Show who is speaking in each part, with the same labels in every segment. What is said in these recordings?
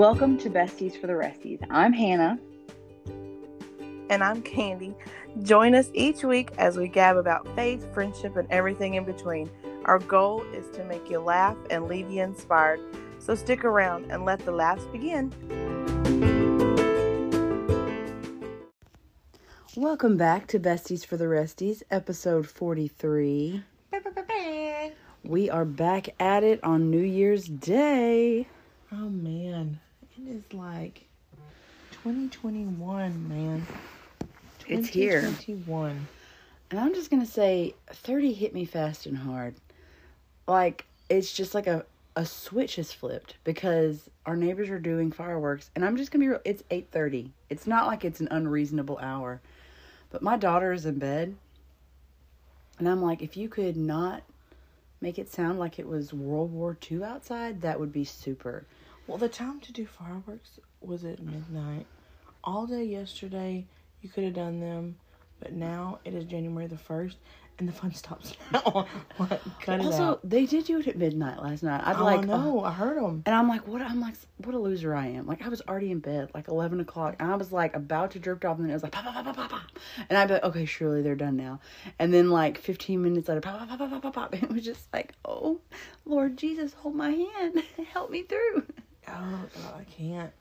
Speaker 1: Welcome to Besties for the Resties. I'm Hannah.
Speaker 2: And I'm Candy. Join us each week as we gab about faith, friendship, and everything in between. Our goal is to make you laugh and leave you inspired. So stick around and let the laughs begin.
Speaker 1: Welcome back to Besties for the Resties, episode 43. We are back at it on New Year's Day.
Speaker 2: Oh man, it is like 2021, man.
Speaker 1: It's here.
Speaker 2: 2021.
Speaker 1: And I'm just going to say 30 hit me fast and hard. Like, it's just like a, a switch has flipped because our neighbors are doing fireworks. And I'm just going to be real. It's 8.30. It's not like it's an unreasonable hour. But my daughter is in bed. And I'm like, if you could not make it sound like it was World War II outside, that would be super.
Speaker 2: Well, the time to do fireworks was at midnight. All day yesterday, you could have done them, but now it is January the 1st, and the fun stops now. Like, Cut it
Speaker 1: Also,
Speaker 2: out.
Speaker 1: they did do it at midnight last night. I'd
Speaker 2: oh,
Speaker 1: like,
Speaker 2: I know. I heard them.
Speaker 1: And I'm like, what? I'm like, what a loser I am. Like, I was already in bed, like 11 o'clock, and I was like about to drift off, and then it was like, pop, pop, pop, pop, pop, pop. And I'd be like, okay, surely they're done now. And then, like, 15 minutes later, pop, pop, pop, pop, pop, pop, pop. And it was just like, oh, Lord Jesus, hold my hand. Help me through.
Speaker 2: Oh, God, I can't.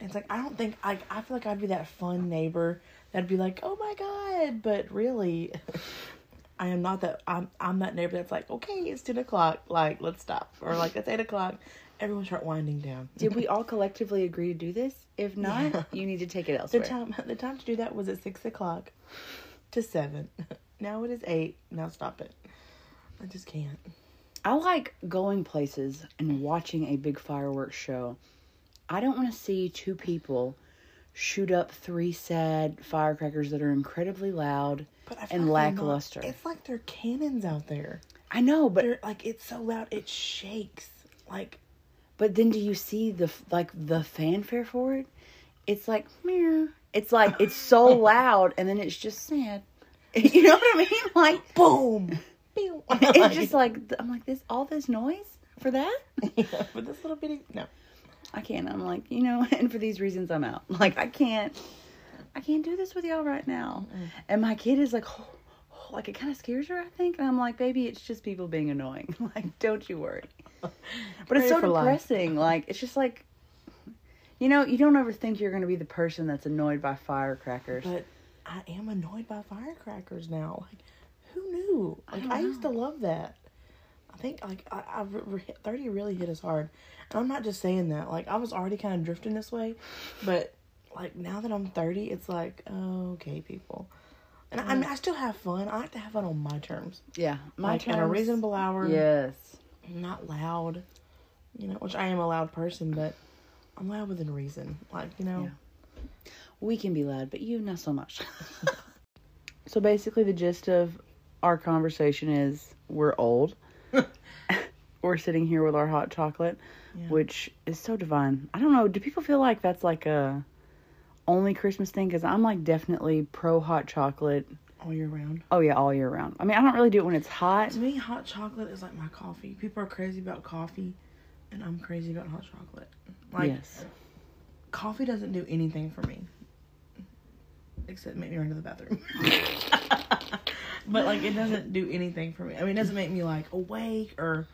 Speaker 2: It's like, I don't think, I, I feel like I'd be that fun neighbor that'd be like, oh my God. But really, I am not that, I'm, I'm that neighbor that's like, okay, it's 10 o'clock. Like, let's stop. Or like, it's 8 o'clock. Everyone start winding down.
Speaker 1: Did we all collectively agree to do this? If not,
Speaker 2: Yeah.
Speaker 1: you need to take it elsewhere.
Speaker 2: The time the time to do that was at six o'clock to seven. Now it is eight. Now stop it. I just can't.
Speaker 1: I like going places and watching a big fireworks show. I don't want to see two people shoot up three sad firecrackers that are incredibly loud.
Speaker 2: But
Speaker 1: And
Speaker 2: feel not-
Speaker 1: lackluster.
Speaker 2: It's like they're cannons out there.
Speaker 1: I know, but
Speaker 2: They're like it's so loud it shakes. Like
Speaker 1: but then do you see the like the fanfare for it? It's like meow. It's like it's so loud, and then it's just sad. You know what I mean? Like
Speaker 2: boom. Pew.
Speaker 1: it's just like I'm like this all this noise for that.
Speaker 2: yeah, but this little bitty no.
Speaker 1: I can't. I'm like, you know, and for these reasons, I'm out. Like, I can't, I can't do this with y'all right now. And my kid is like, oh, oh, like it kind of scares her, I think. And I'm like, baby, it's just people being annoying. Like, don't you worry. But it's so depressing. Like, it's just like, you know, you don't ever think you're going to be the person that's annoyed by firecrackers.
Speaker 2: But I am annoyed by firecrackers now. Like who knew? Like
Speaker 1: don't
Speaker 2: I, used to love that. I think like I, I re- thirty really hit us hard, and I'm not just saying that. Like I was already kind of drifting this way, but like now that I'm thirty, it's like okay, people. And I, I mean, I still have fun. I like to have fun on my terms,
Speaker 1: yeah, my
Speaker 2: like at a reasonable hour.
Speaker 1: Yes.
Speaker 2: not loud. You know, which I am a loud person, but I'm loud within reason. Like you know,
Speaker 1: We can be loud, but you not so much. so basically, the gist of our conversation is we're old. we're sitting here with our hot chocolate,
Speaker 2: Yeah.
Speaker 1: which is so divine. I don't know. Do people feel like that's like a only Christmas thing? Because I'm like definitely pro hot chocolate.
Speaker 2: all year round.
Speaker 1: Oh yeah, all year round. I mean, I don't really do it when it's hot.
Speaker 2: To me, hot chocolate is like my coffee. People are crazy about coffee, and I'm crazy about hot chocolate. Like
Speaker 1: yes.
Speaker 2: coffee doesn't do anything for me, except make me run to the bathroom. but like, it doesn't do anything for me. I mean, it doesn't make me like awake or,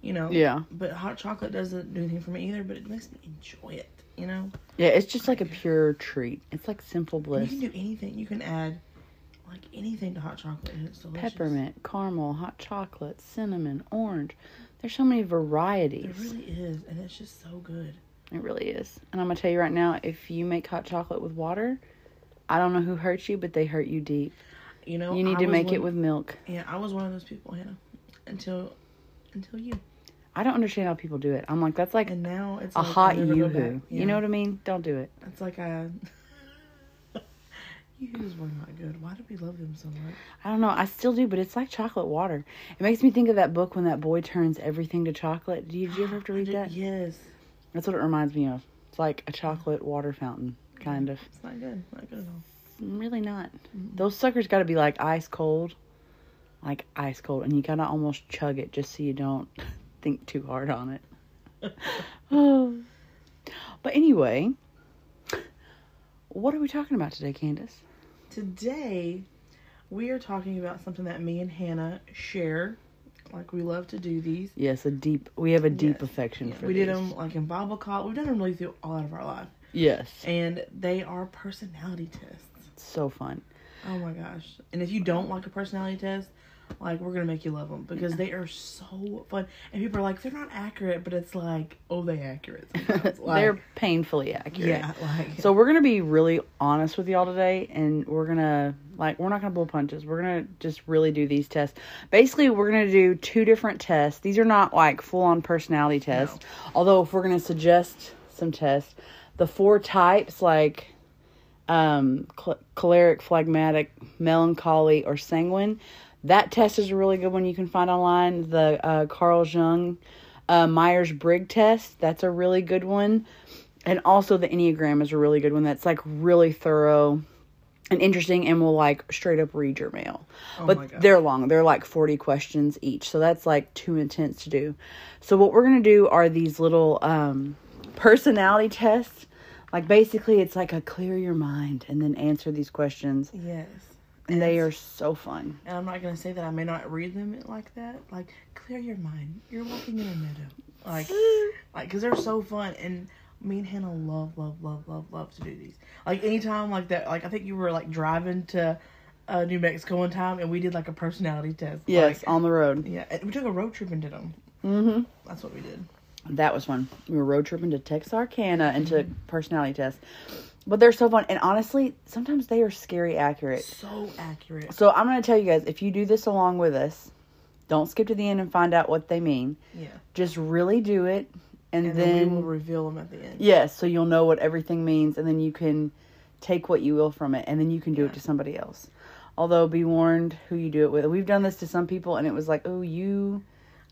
Speaker 2: you know.
Speaker 1: Yeah.
Speaker 2: But hot chocolate doesn't do anything for me either. But it makes me enjoy it. You know.
Speaker 1: Yeah, it's just like a pure treat. It's like simple bliss.
Speaker 2: You can do anything. You can add like anything to hot chocolate, and it's delicious.
Speaker 1: Peppermint, caramel, hot chocolate, cinnamon, orange. There's so many varieties.
Speaker 2: It really is, and it's just so good.
Speaker 1: It really is. And I'm gonna tell you right now, if you make hot chocolate with water, I don't know who hurt you, but they hurt you deep.
Speaker 2: You know.
Speaker 1: You need
Speaker 2: I
Speaker 1: to make
Speaker 2: one-
Speaker 1: it with milk.
Speaker 2: Yeah, I was one of those people, Hannah. Until until you.
Speaker 1: I don't understand how people do it. I'm like, that's like
Speaker 2: And now it's
Speaker 1: a
Speaker 2: like,
Speaker 1: hot
Speaker 2: I'll never go
Speaker 1: yoo-hoo.
Speaker 2: back.
Speaker 1: You know what I mean? Don't do it.
Speaker 2: It's like a Yoo-hoos were not good. Why do we love them so much?
Speaker 1: I don't know. I still do, but it's like chocolate water. It makes me think of that book when that boy turns everything to chocolate. Did you, did you ever have to read
Speaker 2: did-
Speaker 1: that?
Speaker 2: Yes.
Speaker 1: That's what it reminds me of. It's like a chocolate water fountain, kind of.
Speaker 2: It's not good. Not good at all.
Speaker 1: Mm, really not. Those suckers got to be like ice cold, like ice cold, and you gotta almost chug it just so you don't think too hard on it. oh. But anyway, what are we talking about today, Candace?
Speaker 2: Today, we are talking about something that me and Hannah share. Like we love to do these.
Speaker 1: Yes, a deep. We have a deep
Speaker 2: Yes.
Speaker 1: affection
Speaker 2: Yeah,
Speaker 1: for
Speaker 2: we
Speaker 1: these.
Speaker 2: did them like in Bible college. We've done them really through all of our life,
Speaker 1: Yes,
Speaker 2: and they are personality tests.
Speaker 1: so fun.
Speaker 2: Oh my gosh! And if you don't like a personality test, like we're gonna make you love them because they are so fun. And people are like, they're not accurate, but it's like, oh, they accurate. Like,
Speaker 1: They're painfully accurate.
Speaker 2: yeah, like
Speaker 1: So we're gonna be really honest with y'all today, and we're gonna like we're not gonna pull punches. We're gonna just really do these tests. Basically, we're gonna do two different tests. These are not like full on personality tests. Although if we're gonna suggest some tests, the four types like um cl- choleric, phlegmatic, melancholy, or sanguine. That test is a really good one you can find online. The uh, Carl Jung uh, Myers Briggs test. That's a really good one and also the enneagram is a really good one that's like really thorough and interesting and will like straight up read your mail
Speaker 2: Oh
Speaker 1: but they're long they're like 40 questions each so that's like too intense to do so what we're gonna do are these little um personality tests like basically it's like a clear your mind and then answer these questions
Speaker 2: yes.
Speaker 1: and they are so fun
Speaker 2: And I'm not gonna say that I may not read them like that. Like, clear your mind. You're walking in a meadow. Like, like, cause they're so fun. And me and Hannah love, love, love, love, love to do these. Like anytime like that. Like I think you were like driving to uh, New Mexico one time, and we did like a personality test.
Speaker 1: yes
Speaker 2: Like,
Speaker 1: on the road
Speaker 2: yeah. We took a road trip and did them.
Speaker 1: mm-hmm
Speaker 2: That's what we did.
Speaker 1: That was fun. We were road tripping to Texarkana and
Speaker 2: Mm-hmm.
Speaker 1: took personality tests. But they're so fun. And honestly, sometimes they are scary accurate.
Speaker 2: So accurate.
Speaker 1: So I'm going to tell you guys if you do this along with us, don't skip to the end and find out what they mean.
Speaker 2: Yeah.
Speaker 1: Just really do it. And,
Speaker 2: And then,
Speaker 1: then,
Speaker 2: we will reveal them at the end.
Speaker 1: yes, so you'll know what everything means. And then you can take what you will from it. And then you can do it to somebody else. Although, be warned who you do it with. We've done this to some people, and it was like, oh, you.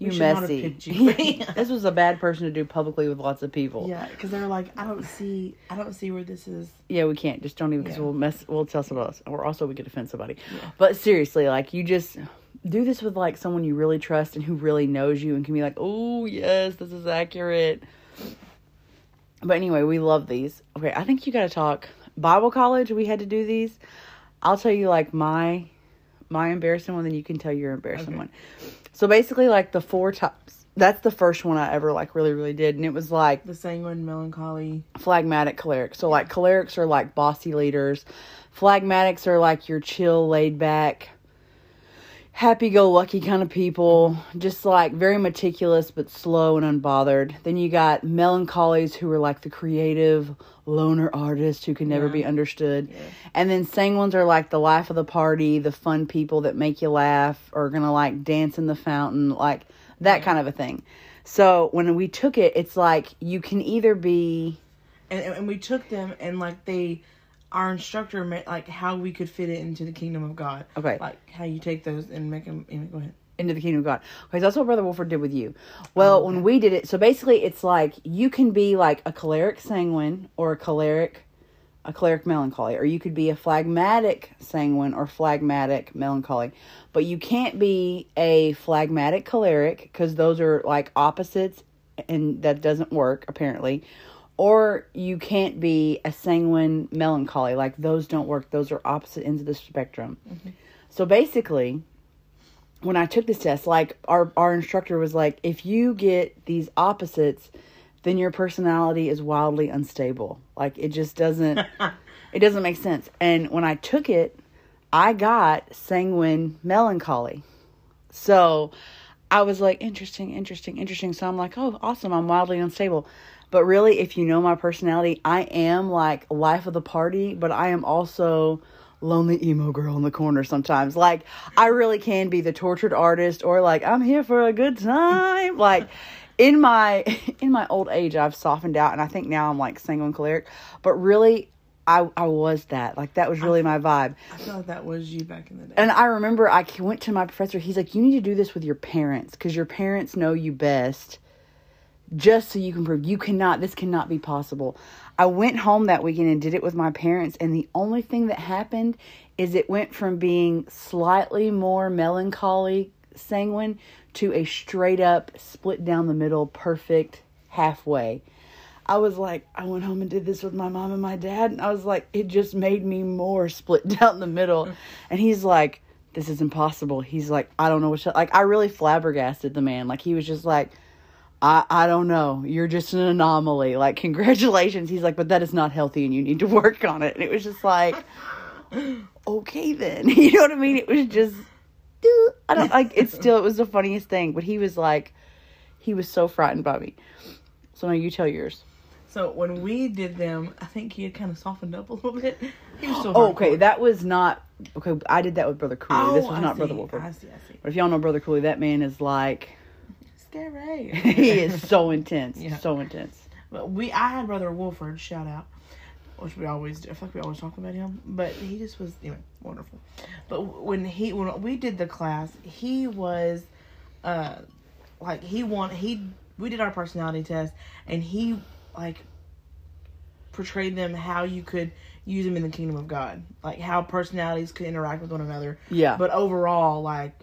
Speaker 1: You
Speaker 2: should not have
Speaker 1: messy.
Speaker 2: you.
Speaker 1: this was a bad person to do publicly with lots of people.
Speaker 2: Yeah, because they're like, I don't see, I don't see where this is.
Speaker 1: Yeah, we can't. Just don't even because
Speaker 2: Yeah.
Speaker 1: we'll mess. We'll tell somebody else, or also we could offend somebody.
Speaker 2: Yeah.
Speaker 1: But seriously, like you just do this with like someone you really trust and who really knows you and can be like, oh yes, this is accurate. But anyway, we love these. Okay, I think you got to talk Bible college. We had to do these. I'll tell you like my my embarrassing one, then you can tell your embarrassing
Speaker 2: Okay.
Speaker 1: one. So basically, like the four types. That's the first one I ever like really really did, and it was like
Speaker 2: The sanguine, melancholy.
Speaker 1: phlegmatic choleric. So like cholerics are like bossy leaders. Phlegmatics are like your chill, laid back, happy go lucky kind of people. Just like very meticulous but slow and unbothered. Then you got melancholies who are like the creative loner artists who can never
Speaker 2: Yeah.
Speaker 1: be understood.
Speaker 2: Yeah.
Speaker 1: And then sanguines are like the life of the party, the fun people that make you laugh, are gonna like dance in the fountain, like that
Speaker 2: Yeah.
Speaker 1: kind of a thing. So when we took it, it's like you can either be
Speaker 2: and and we took them and like they our instructor made like how we could fit it into the kingdom of God.
Speaker 1: Okay.
Speaker 2: Like how you take those and make them. Go ahead.
Speaker 1: into the kingdom of God. Because that's what Brother Wolford did with you. Well,
Speaker 2: Oh, okay.
Speaker 1: when we did it, so basically it's like you can be like a choleric sanguine or a choleric a choleric melancholy, or you could be a phlegmatic sanguine or phlegmatic melancholy. But you can't be a phlegmatic choleric because those are like opposites and that doesn't work apparently. Or you can't be a sanguine melancholy. Like those don't work. Those are opposite ends of the spectrum. Mm-hmm. So basically, when I took this test, like our our instructor was like, if you get these opposites, then your personality is wildly unstable. Like it just doesn't it doesn't make sense. And when I took it, I got sanguine melancholy. So I was like, interesting, interesting, interesting. So I'm like, oh, awesome. I'm wildly unstable. But really, if you know my personality, I am like life of the party, but I am also lonely emo girl in the corner sometimes. Like, I really can be the tortured artist or like, I'm here for a good time. Like, in my in my old age I've softened out and I think now I'm like sanguine choleric but really I I was that like that was really my vibe
Speaker 2: I like that was you back in the day.
Speaker 1: and I remember I went to my professor. He's like, "You need to do this with your parents because your parents know you best, just so you can prove you cannot. This cannot be possible." I went home that weekend and did it with my parents, and the only thing that happened is it went from being slightly more melancholy, sanguine, to a straight up split down the middle, perfect halfway. I was like, I went home and did this with my mom and my dad, and I was like, it just made me more split down the middle. And he's like, this is impossible. He's like, I don't know what. Like, I really flabbergasted the man. Like, he was just like, I I don't know. You're just an anomaly. Like, congratulations. He's like, but that is not healthy, and you need to work on it. And it was just like, okay then. You know what I mean? It was just. I don't like it's still it was the funniest thing, but he was like he was so frightened by me. So now you tell yours.
Speaker 2: So when we did them, I think he had kind of softened up a little bit. He was still
Speaker 1: Oh, okay, that was not okay. I did that with Brother Cooley. this was oh,
Speaker 2: I
Speaker 1: not
Speaker 2: see,
Speaker 1: Brother Wolford.
Speaker 2: I see, I see.
Speaker 1: But if y'all know Brother Cooley, that man is like
Speaker 2: Scary.
Speaker 1: he is so intense,
Speaker 2: Yeah.
Speaker 1: so intense.
Speaker 2: But we, I had Brother Wolford, shout out, which we always do. I feel like we always talk about him, but he just was, anyway, wonderful. But when he, when we did the class, he was, uh, like he want he we did our personality test, and he like portrayed them how you could use them in the kingdom of God, like how personalities could interact with one another.
Speaker 1: Yeah,
Speaker 2: But overall, like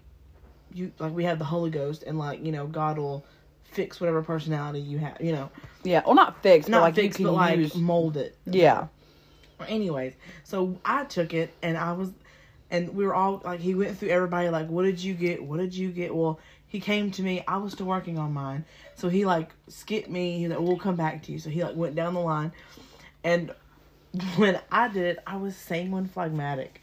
Speaker 2: you, like we have the Holy Ghost, and like you know, God will fix whatever personality you have. You know,
Speaker 1: yeah. Well, not fix.
Speaker 2: not
Speaker 1: but like
Speaker 2: fix,
Speaker 1: you
Speaker 2: but
Speaker 1: can
Speaker 2: like
Speaker 1: use.
Speaker 2: mold it.
Speaker 1: Yeah,
Speaker 2: Anyways, so I took it, and I was, and we were all like, he went through everybody, like, what did you get? What did you get? Well, he came to me. I was still working on mine, so he like skipped me. He's like, we'll come back to you. So he like went down the line, and when I did it, I was sanguine phlegmatic.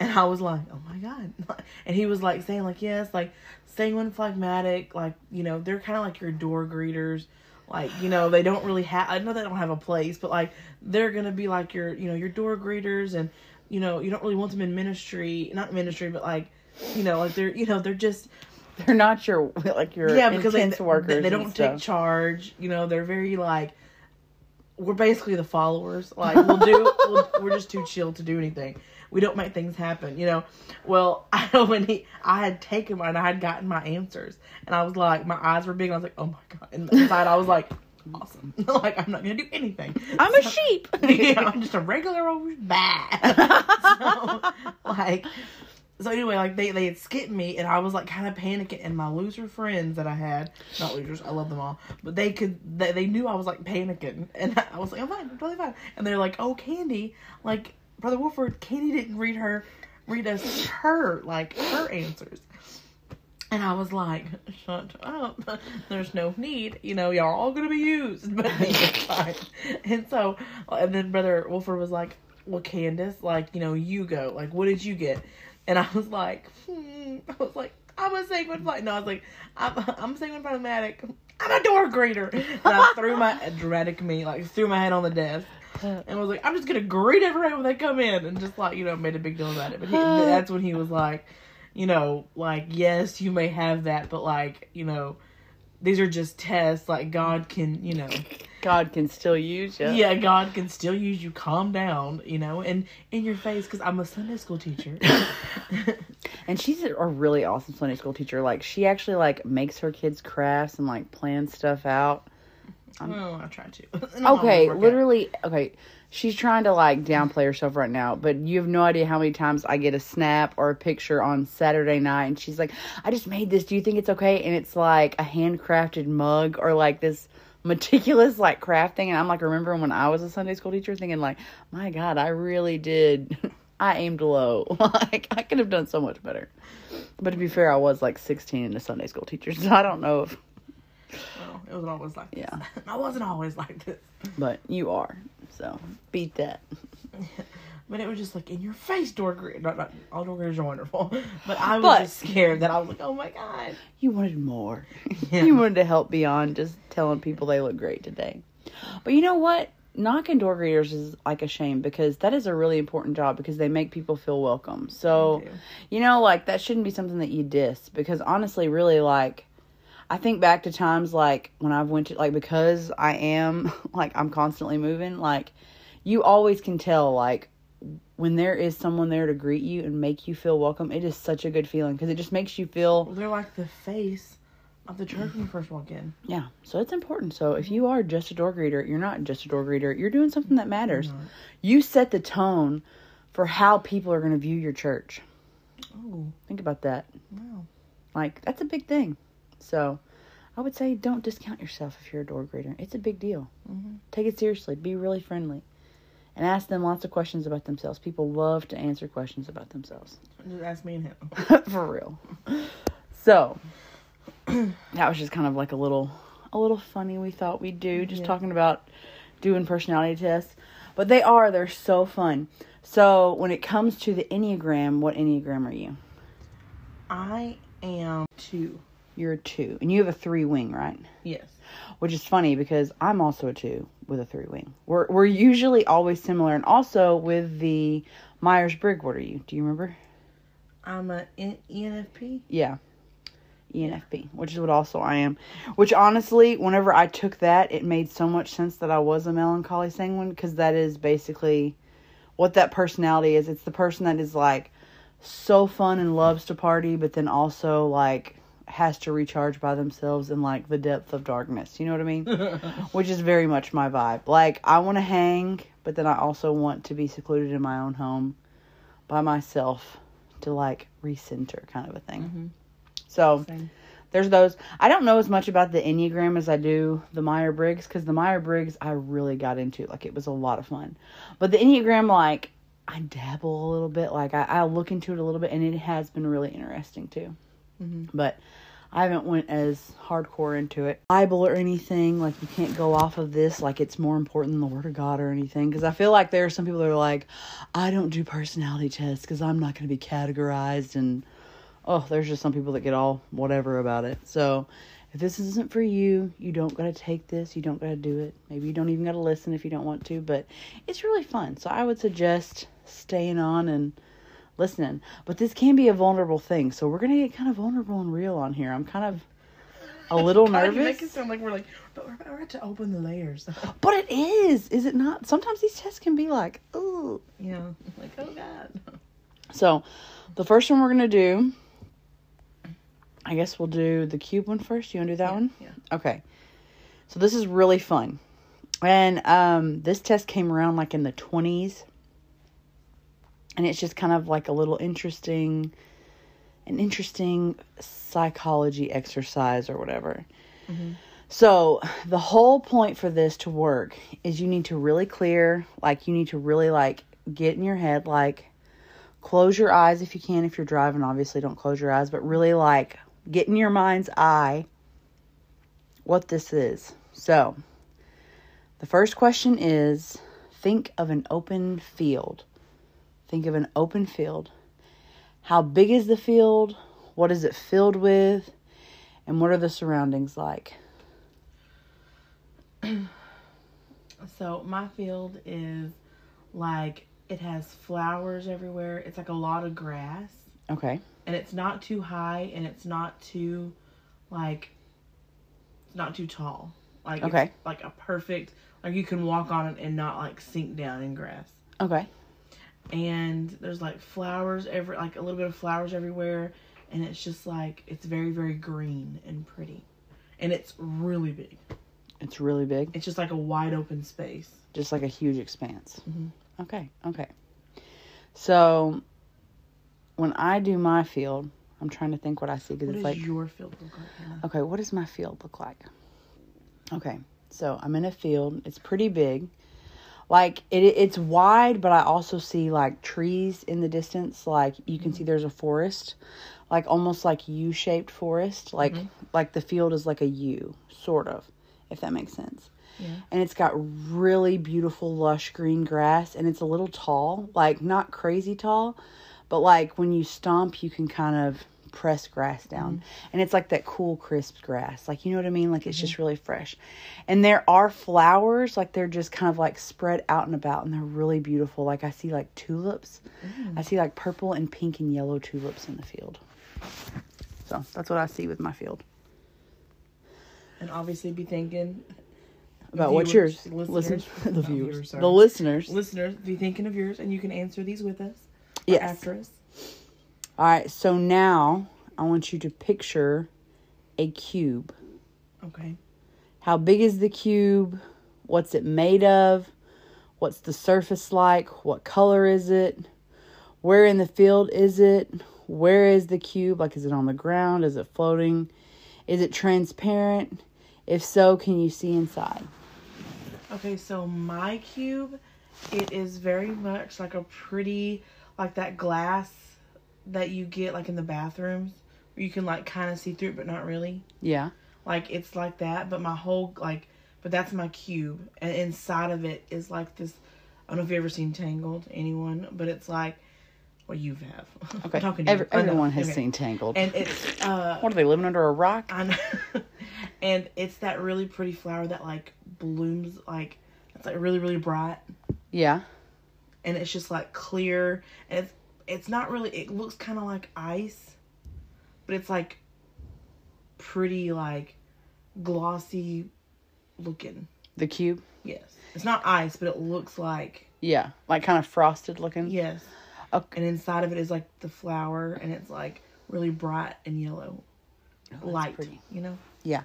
Speaker 2: And I was like, oh my God. And he was like saying, like, yes, like sanguine phlegmatic, like, you know, they're kind of like your door greeters. Like, you know, they don't really have, I know they don't have a place, but like, they're going to be like your, you know, your door greeters. And, you know, you don't really want them in ministry, not ministry, but like, you know, like they're, you know, they're just,
Speaker 1: they're not your like your
Speaker 2: yeah, because they,
Speaker 1: intense
Speaker 2: they,
Speaker 1: workers.
Speaker 2: they
Speaker 1: and
Speaker 2: don't take charge. You know, they're very like we're basically the followers. Like we'll do, we'll, we're just too chill to do anything. We don't make things happen. You know. Well, I know when he, I had taken mine, and I had gotten my answers, and I was like, my eyes were big, and I was like, oh my god. And inside, I was like, awesome. like I'm not gonna do anything.
Speaker 1: I'm a sheep.
Speaker 2: yeah, I'm just a regular old bad. so, like, so anyway, like they they had skipped me, and I was like kind of panicking. And my loser friends that I had, not losers, I love them all, but they could they, they knew I was like panicking, and I was like, I'm fine, I'm totally fine. And they're like, oh, Candy, like Brother Wolford, Candy didn't read her, read us her like her answers. And I was like, shut up. There's no need. You know, y'all are all going to be used. But it's fine. And so, and then Brother Wolford was like, well, Candace, like, you know, you go. Like, what did you get? And I was like, hmm. I was like, I'm a sanguine flight. No, I was like, I'm, I'm a sanguine phlegmatic. I'm a door greeter. And I threw my, dramatic me, like, threw my head on the desk. And was like, I'm just going to greet everyone when they come in. And just, like, you know, made a big deal about it. But he, that's when he was like, you know, like, yes, you may have that, but like, you know, these are just tests. Like, God can, you know,
Speaker 1: God can still use you.
Speaker 2: yeah, God can still use you. Calm down, you know, and in your face, because I'm a Sunday school teacher.
Speaker 1: And she's a really awesome Sunday school teacher. Like she actually like makes her kids crafts and like plans stuff out.
Speaker 2: Well, I try to. It don't always
Speaker 1: Okay,
Speaker 2: work out.
Speaker 1: literally. Okay, she's trying to like downplay herself right now, but you have no idea how many times I get a snap or a picture on Saturday night, and she's like, "I just made this. Do you think it's okay?" And it's like a handcrafted mug or like this meticulous like crafting, and I'm like remembering when I was a Sunday school teacher, thinking like, "My God, I really did." I aimed low. like I could have done so much better. But to be fair, I was like 16 and a Sunday school teacher, so I don't know if.
Speaker 2: It wasn't always like this.
Speaker 1: Yeah.
Speaker 2: I wasn't always like this.
Speaker 1: But you are, so beat that.
Speaker 2: But it was just like in your face door greeter. Not, not, all door greeters are wonderful. But I was
Speaker 1: But-
Speaker 2: just scared that I was like, oh my God.
Speaker 1: You wanted more.
Speaker 2: Yeah.
Speaker 1: You wanted to help beyond just telling people they look great today. But you know what? Knocking door greeters is like a shame because that is a really important job because they make people feel welcome. So,
Speaker 2: you
Speaker 1: know, like that shouldn't be something that you diss because honestly, really, like, I think back to times like when I've went to like because I am like I'm constantly moving. Like, you always can tell like when there is someone there to greet you and make you feel welcome. It is such a good feeling because it just makes you feel
Speaker 2: they're like the face of the church when you first walk in.
Speaker 1: Yeah, so it's important. So if you are just a door greeter, you're not just a door greeter. You're doing something that matters. You set the tone for how people are going to view your church.
Speaker 2: Oh,
Speaker 1: Think about that.
Speaker 2: wow.
Speaker 1: Like that's a big thing. So I would say don't discount yourself if you're a door greeter. It's a big deal.
Speaker 2: Mhm.
Speaker 1: Take it seriously. Be really friendly. And ask them lots of questions about themselves. People love to answer questions about themselves.
Speaker 2: Just ask me and him.
Speaker 1: For real. So that was just kind of like a little a little funny we thought we'd do, just
Speaker 2: Yeah.
Speaker 1: talking about doing personality tests. But they are, they're so fun. So when it comes to the Enneagram, what Enneagram are you?
Speaker 2: I am two.
Speaker 1: You're a two. And you have a three wing, right?
Speaker 2: Yes.
Speaker 1: which is funny because I'm also a two with a three wing. We're we're usually always similar, and also with the Myers Briggs. What are you? Do you remember?
Speaker 2: I'm a N- ENFP.
Speaker 1: Yeah, ENFP, which is what also I am. Which honestly, whenever I took that, it made so much sense that I was a melancholy sanguine because that is basically what that personality is. It's the person that is like so fun and loves to party, but then also like has to recharge by themselves in like the depth of darkness. You know what I mean? Which is very much my vibe. Like I want to hang, but then I also want to be secluded in my own home by myself to like recenter kind of a thing.
Speaker 2: Mhm.
Speaker 1: So
Speaker 2: Same.
Speaker 1: there's those. I don't know as much about the Enneagram as I do the Meyer Briggs because the Meyer Briggs I really got into. Like it was a lot of fun. But the Enneagram, like, I dabble a little bit. Like I, I look into it a little bit and it has been really interesting too.
Speaker 2: Mhm.
Speaker 1: But I haven't went as hardcore into it. Bible or anything. Like you can't go off of this like it's more important than the Word of God or anything. Because I feel like there are some people that are like, I don't do personality tests because I'm not going to be categorized and oh, there's just some people that get all whatever about it. So if this isn't for you, you don't gotta take this. You don't gotta do it. Maybe you don't even gotta listen if you don't want to. But it's really fun. So I would suggest staying on and listening. But this can be a vulnerable thing. So we're gonna get kind of vulnerable and real on here. I'm kind of a little
Speaker 2: God, You make
Speaker 1: nervous.
Speaker 2: it sound like we're like, but we're about to open the layers.
Speaker 1: But it is, is it not? Sometimes these tests can be like, ooh.
Speaker 2: yeah. Like, oh God.
Speaker 1: So, the first one we're gonna do, I guess we'll do the cube one first. You wanna do that one?
Speaker 2: Yeah.
Speaker 1: Okay. So this is really fun. And um this test came around like in the 20s. And it's just kind of like a little interesting an interesting psychology exercise or whatever.
Speaker 2: Mhm.
Speaker 1: So, the whole point for this to work is you need to really clear, like you need to really like get in your head like close your eyes if you can if you're driving obviously don't close your eyes but really like get in your mind's eye what this is so the first question is think of an open field think of an open field how big is the field what is it filled with and what are the surroundings like
Speaker 2: So my field is like it has flowers everywhere. It's like a lot of grass,
Speaker 1: okay
Speaker 2: and it's not too high, and it's not too like it's not too tall. Like
Speaker 1: Okay.
Speaker 2: like a perfect like you can walk on it and not like sink down in grass.
Speaker 1: okay
Speaker 2: And there's like flowers every like a little bit of flowers everywhere, and it's just like it's very very green and pretty, and it's really big.
Speaker 1: it's really big
Speaker 2: It's just like a wide open space.
Speaker 1: just like a huge expanse.
Speaker 2: Mhm.
Speaker 1: Okay, okay. So when I do my field, I'm trying to think what I see because it's like,
Speaker 2: your field look like, Hannah?
Speaker 1: okay, what does my field look like? Okay, so I'm in a field. It's pretty big. Like it, it's wide, but I also see like trees in the distance. Like you can mm-hmm. see there's a forest, like almost like U-shaped forest. Like mm-hmm. like the field is like a U, sort of, if that makes sense
Speaker 2: Yeah.
Speaker 1: and it's got really beautiful lush green grass and it's a little tall like not crazy tall but like when you stomp you can kind of press grass down. Mm-hmm. And it's like that cool crisp grass. Like you know what i mean? Like it's just mm-hmm. really fresh. And there are flowers like they're just kind of like spread out and about and they're really beautiful. Like i see like tulips. Mm. I see like purple and pink and yellow tulips in the field. So that's what i see with my field.
Speaker 2: And obviously be thinking
Speaker 1: about what's yours.
Speaker 2: Listeners.
Speaker 1: Listen, the viewers,
Speaker 2: viewers,
Speaker 1: the listeners.
Speaker 2: Listeners, be thinking of yours and you can answer these with us.
Speaker 1: yes.
Speaker 2: After us.
Speaker 1: All right, so now I want you to picture a cube.
Speaker 2: Okay.
Speaker 1: How big is the cube? What's it made of? What's the surface like? What color is it? Where in the field is it? Where is the cube? Like, is it on the ground? Is it floating? Is it transparent? If so, can you see inside?
Speaker 2: Okay, so my cube, it is very much like a pretty, like that glass that you get like in the bathrooms, where you can like kind of see through it, but not really.
Speaker 1: Yeah.
Speaker 2: Like it's like that, but my whole like, but that's my cube, and inside of it is like this. I don't know if you've ever seen Tangled, anyone, but it's like, well, you have. I'm
Speaker 1: Okay.
Speaker 2: talking to.
Speaker 1: Every, everyone has
Speaker 2: Okay.
Speaker 1: seen Tangled.
Speaker 2: And it's uh,
Speaker 1: what are they living under a rock?
Speaker 2: I know. and it's that really pretty flower that like blooms like it's like really really bright
Speaker 1: Yeah.
Speaker 2: and it's just like clear and it's it's not really it looks kind of like ice but it's like pretty like glossy looking
Speaker 1: The cube.
Speaker 2: yes it's not ice but it looks like
Speaker 1: Yeah. Like kind of frosted looking.
Speaker 2: yes
Speaker 1: Okay.
Speaker 2: and inside of it is like the flower and it's like really bright and yellow
Speaker 1: Oh,
Speaker 2: light
Speaker 1: pretty.
Speaker 2: you know
Speaker 1: Yeah.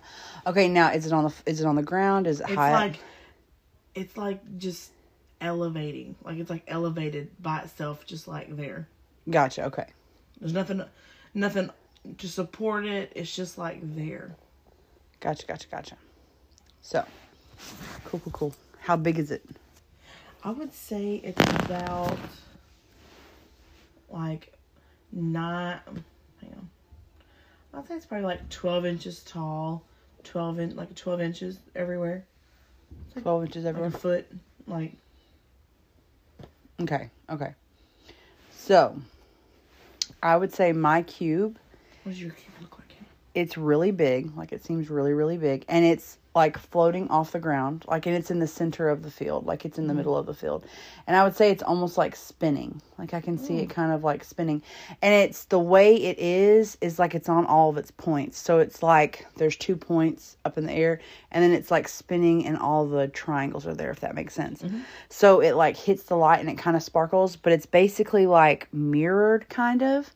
Speaker 1: Okay. Now, is it on the is it on the ground? Is it
Speaker 2: It's
Speaker 1: high?
Speaker 2: like it's like just elevating. Like it's like elevated by itself, just like there.
Speaker 1: Gotcha. Okay.
Speaker 2: There's nothing nothing to support it. It's just like there.
Speaker 1: Gotcha. Gotcha. Gotcha. So, cool. Cool. Cool. How big is it?
Speaker 2: I would say it's about like nine hang on. I'd say it's probably like twelve inches tall. Twelve in like twelve inches everywhere.
Speaker 1: Twelve inches
Speaker 2: Like
Speaker 1: everywhere.
Speaker 2: a foot. Like
Speaker 1: Okay. Okay. So, I would say my cube.
Speaker 2: what does your cube look like?
Speaker 1: It's really big. Like it seems really, really big, and it's like floating off the ground. Like and it's in the center of the field. Like it's in the mm-hmm. middle of the field, and I would say it's almost like spinning. Like I can see it mm. kind of like spinning, and it's the way it is is like it's on all of its points. So it's like there's two points up in the air, and then it's like spinning, and all the triangles are there. If that makes sense. Mm-hmm. So it like hits the light and it kind of sparkles, but it's basically like mirrored kind of.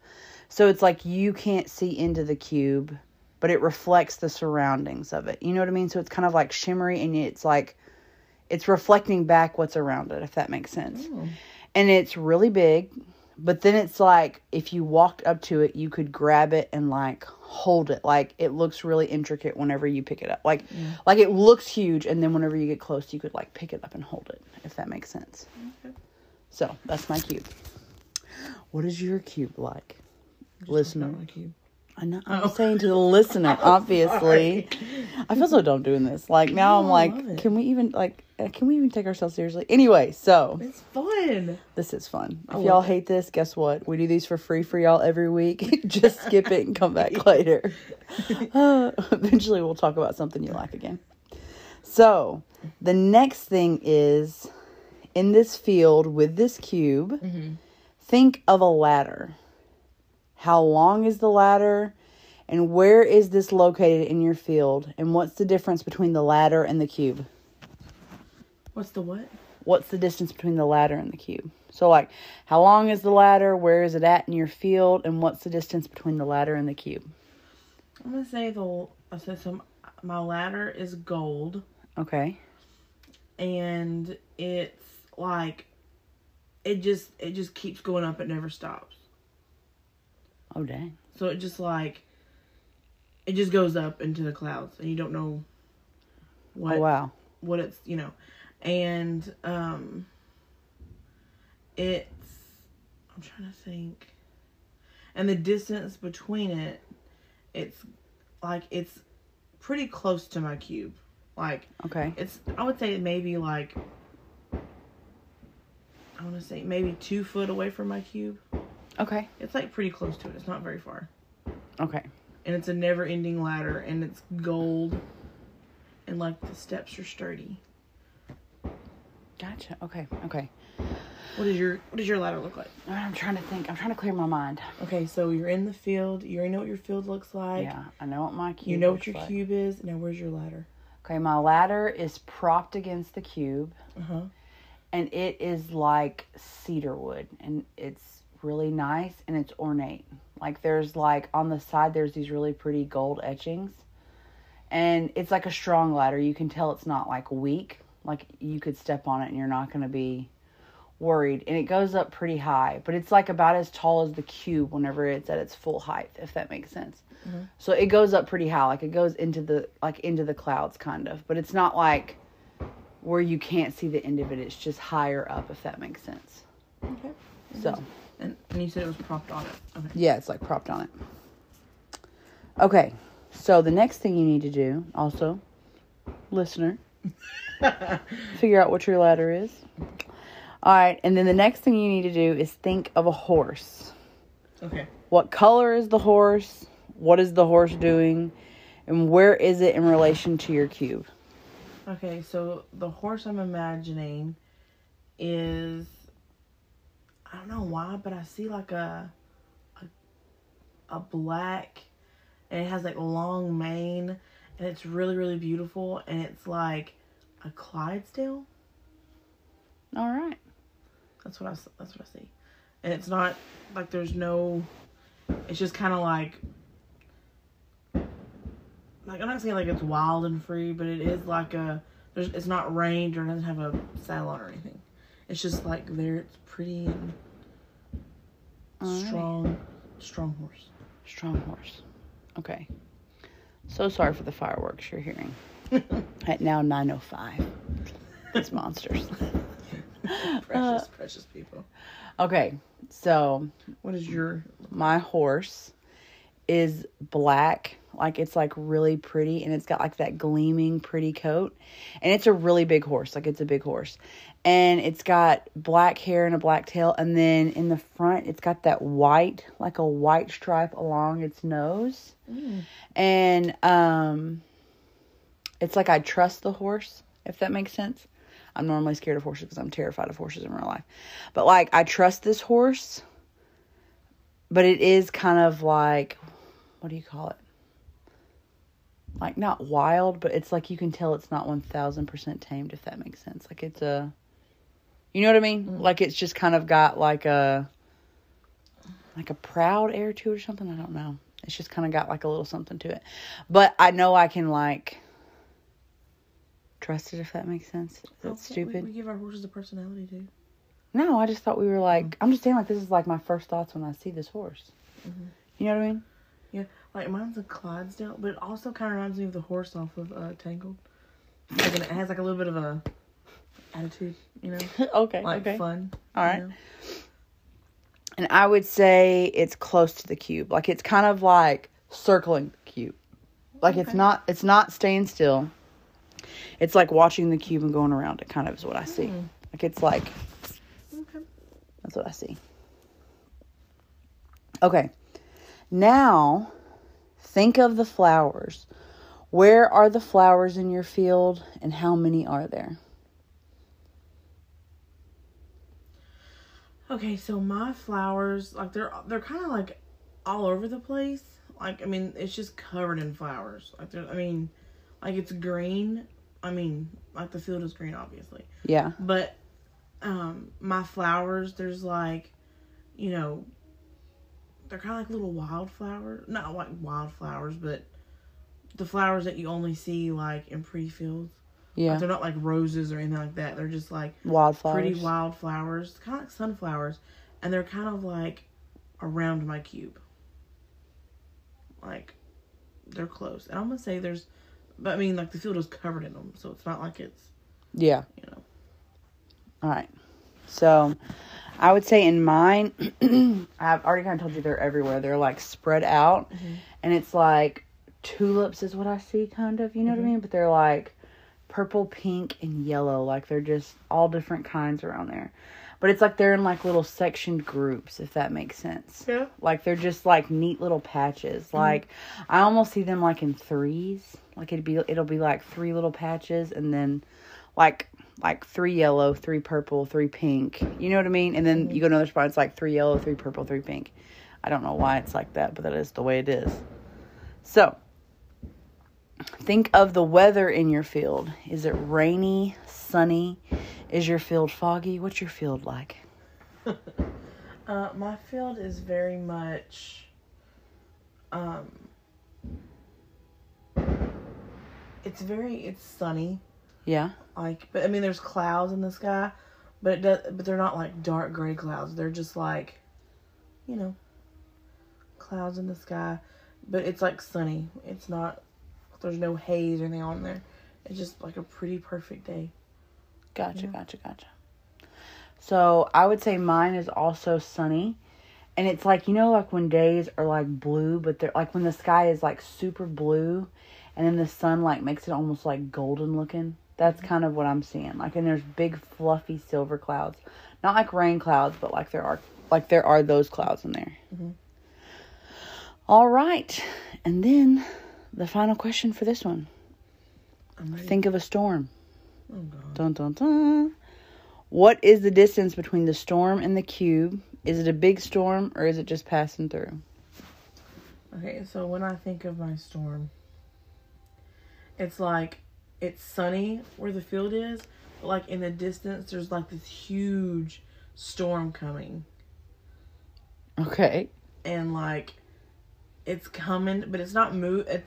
Speaker 1: So it's like you can't see into the cube, but it reflects the surroundings of it. You know what I mean? So it's kind of like shimmery and it's like it's reflecting back what's around it, if that makes sense. And it's really big, but then it's like if you walked up to it, you could grab it and like hold it. Like it looks really intricate whenever you pick it up. Like like it looks huge and then whenever you get close, you could like pick it up and hold it, if that makes sense.
Speaker 2: Okay.
Speaker 1: So, that's my cube. What is your cube like? Listener.
Speaker 2: my cube.
Speaker 1: I know. I'm
Speaker 2: Oh.
Speaker 1: saying to the listener, obviously. I feel so dumb doing this. Like now, I'm
Speaker 2: No, I love
Speaker 1: like, can we even like, uh, can we even take ourselves seriously? Anyway, so
Speaker 2: It's fun.
Speaker 1: this is fun. If
Speaker 2: I
Speaker 1: y'all
Speaker 2: it.
Speaker 1: hate this, guess what? We do these for free for y'all every week. Just skip it and come back later. Uh, eventually, we'll talk about something you like again. So the next thing is in this field with this cube. Think of a ladder. How long is the ladder? And where is this located in your field? And what's the difference between the ladder and the cube?
Speaker 2: What's the what?
Speaker 1: What's the distance between the ladder and the cube? So, like, how long is the ladder? Where is it at in your field? And what's the distance between the ladder and the cube?
Speaker 2: I'm gonna say the. I said some. My ladder is gold,
Speaker 1: Okay.
Speaker 2: and it's like, it just it just keeps going up. It never stops.
Speaker 1: Oh, dang.
Speaker 2: So it just like, it just goes up into the clouds, and you don't know what
Speaker 1: Oh, wow.
Speaker 2: what it's you know, and um. It's. I'm trying to think. And the distance between it, it's like it's pretty close to my cube. Like
Speaker 1: Okay.
Speaker 2: it's I would say maybe like I want to say maybe two foot away from my cube.
Speaker 1: Okay.
Speaker 2: It's like pretty close to it. It's not very far,
Speaker 1: Okay.
Speaker 2: and it's a never-ending ladder, and it's gold, and like the steps are sturdy.
Speaker 1: Gotcha. Okay. Okay.
Speaker 2: What does your What does your ladder look like?
Speaker 1: I'm trying to think. I'm trying to clear my mind.
Speaker 2: Okay, so you're in the field. You already know what your field looks like.
Speaker 1: yeah. I know what my cube
Speaker 2: You know what your
Speaker 1: like.
Speaker 2: cube is. Now, where's your ladder?
Speaker 1: Okay. My ladder is propped against the cube.
Speaker 2: Uh huh.
Speaker 1: and it is like cedar wood and it's really nice and it's ornate like there's like on the side there's these really pretty gold etchings and it's like a strong ladder you can tell it's not like weak like you could step on it and you're not going to be worried. And it goes up pretty high, but it's like about as tall as the cube whenever it's at its full height, if that makes sense. Mm-hmm. So it goes up pretty high, like it goes into the like into the clouds kind of, but it's not like where you can't see the end of it. It's just higher up, if that makes sense.
Speaker 2: Okay.
Speaker 1: So
Speaker 2: And, and you said it was propped on it. Okay.
Speaker 1: yeah, it's like propped on it. Okay, so the next thing you need to do, also, listener, figure out what your ladder is. All right, and then the next thing you need to do is think of a horse.
Speaker 2: Okay.
Speaker 1: What color is the horse? What is the horse doing? And where is it in relation to your cube?
Speaker 2: Okay, so the horse I'm imagining is I don't know why, but I see like a a, a black and it has like long mane and it's really really beautiful and it's like a Clydesdale.
Speaker 1: All right.
Speaker 2: That's what I that's what I see. And it's not like there's no it's just kind of like like I'm not saying like it's wild and free, but it is like a there's it's not range or doesn't have a saddle on or anything. It's just like there it's pretty and
Speaker 1: right.
Speaker 2: strong strong horse.
Speaker 1: Strong horse. Okay. So sorry for the fireworks you're hearing. At now 9.05. It's monsters.
Speaker 2: precious, precious people.
Speaker 1: Uh, okay, so
Speaker 2: What is your
Speaker 1: my horse is black like it's like really pretty and it's got like that gleaming pretty coat and it's a really big horse like it's a big horse and it's got black hair and a black tail and then in the front it's got that white like a white stripe along its nose. And um it's like i trust the horse if that makes sense. I'm normally scared of horses because i'm terrified of horses in real life. But like i trust this horse but it is kind of like what do you call it? Like not wild but it's like you can tell it's not 1000% tamed if that makes sense. Like it's a you know what i mean mm. like it's just kind of got like a like a proud air to it or something i don't know it's just kind of got like a little something to it but i know i can like trust it if that makes sense that's
Speaker 2: Okay, we-
Speaker 1: stupid
Speaker 2: We, give our horses a personality too.
Speaker 1: no, I just thought we were like. Mm. I'm just saying, like this is like my first thoughts when I see this horse. Mm-hmm. You know what I mean?
Speaker 2: Yeah, like mine's a Clydesdale, but it also kind of reminds me of the horse off of uh, Tangled. Like, it has like a little bit of a attitude, you know,
Speaker 1: okay.
Speaker 2: like
Speaker 1: okay.
Speaker 2: fun.
Speaker 1: All right.
Speaker 2: know?
Speaker 1: And I would say it's close to the cube. Like it's kind of like circling the cube. Like it's not. It's not staying still. It's like watching the cube and going around it. Kind of is what I see.
Speaker 2: Hmm.
Speaker 1: Like it's like
Speaker 2: Okay.
Speaker 1: That's what I see. Okay. Now, think of the flowers. Where are the flowers in your field and how many are there?
Speaker 2: Okay, so my flowers, like they're they're kind of like all over the place. Like I mean, it's just covered in flowers. Like I mean, like it's green. I mean, like the field is green, obviously.
Speaker 1: Yeah.
Speaker 2: But um my flowers, there's like, you know, they're kind of like little wildflowers. Not like wildflowers, but the flowers that you only see like in pretty fields.
Speaker 1: Yeah.
Speaker 2: Like, they're not like roses or anything like that. They're just like
Speaker 1: Wildflowers.
Speaker 2: pretty wildflowers, kind of like sunflowers, and they're kind of like around my cube. Like they're close, and I'm gonna say there's, but I mean like the field is covered in them, so it's not like it's
Speaker 1: Yeah.
Speaker 2: you know.
Speaker 1: All right. So, I would say in mine, I've already kind of told you they're everywhere. They're like spread out, mm-hmm. and it's like tulips is what I see, kind of. You know what I mm-hmm. mean? But they're like purple, pink, and yellow. Like they're just all different kinds around there. But it's like they're in like little sectioned groups, if that makes sense.
Speaker 2: Yeah.
Speaker 1: Like they're just like neat little patches. Mm-hmm. Like I almost see them like in threes. Like it'd be it'll be like three little patches and then like like three yellow, three purple, three pink. You know what I mean? And then mm-hmm. you go to another spot, it's like three yellow, three purple, three pink. I don't know why it's like that, but that is the way it is. So think of the weather in your field. Is it rainy, sunny? Is your field foggy? What's your field like?
Speaker 2: Uh, my field is very much, um, it's very it's sunny.
Speaker 1: Yeah.
Speaker 2: Like, but I mean, there's clouds in the sky, but it does. But they're not like dark gray clouds. They're just like, you know, clouds in the sky. But it's like sunny. It's not. There's no haze or anything on there. It's just like a pretty perfect day.
Speaker 1: Gotcha, gotcha, gotcha. So I would say mine is also sunny. And it's like, you know, like when days are like blue, but they're like when the sky is like super blue and then the sun like makes it almost like golden looking. That's mm-hmm. kind of what I'm seeing. Like, and there's big fluffy silver clouds. Not like rain clouds, but like there are like there are those clouds in there. Mm-hmm. All right. And then the final question for this one. Think of a storm.
Speaker 2: oh god.
Speaker 1: Dun dun dun. What is the distance between the storm and the cube? Is it a big storm or is it just passing through?
Speaker 2: Okay, so when I think of my storm, it's like it's sunny where the field is, but like in the distance, there's like this huge storm coming,
Speaker 1: Okay.
Speaker 2: and like it's coming, but it's not move. It's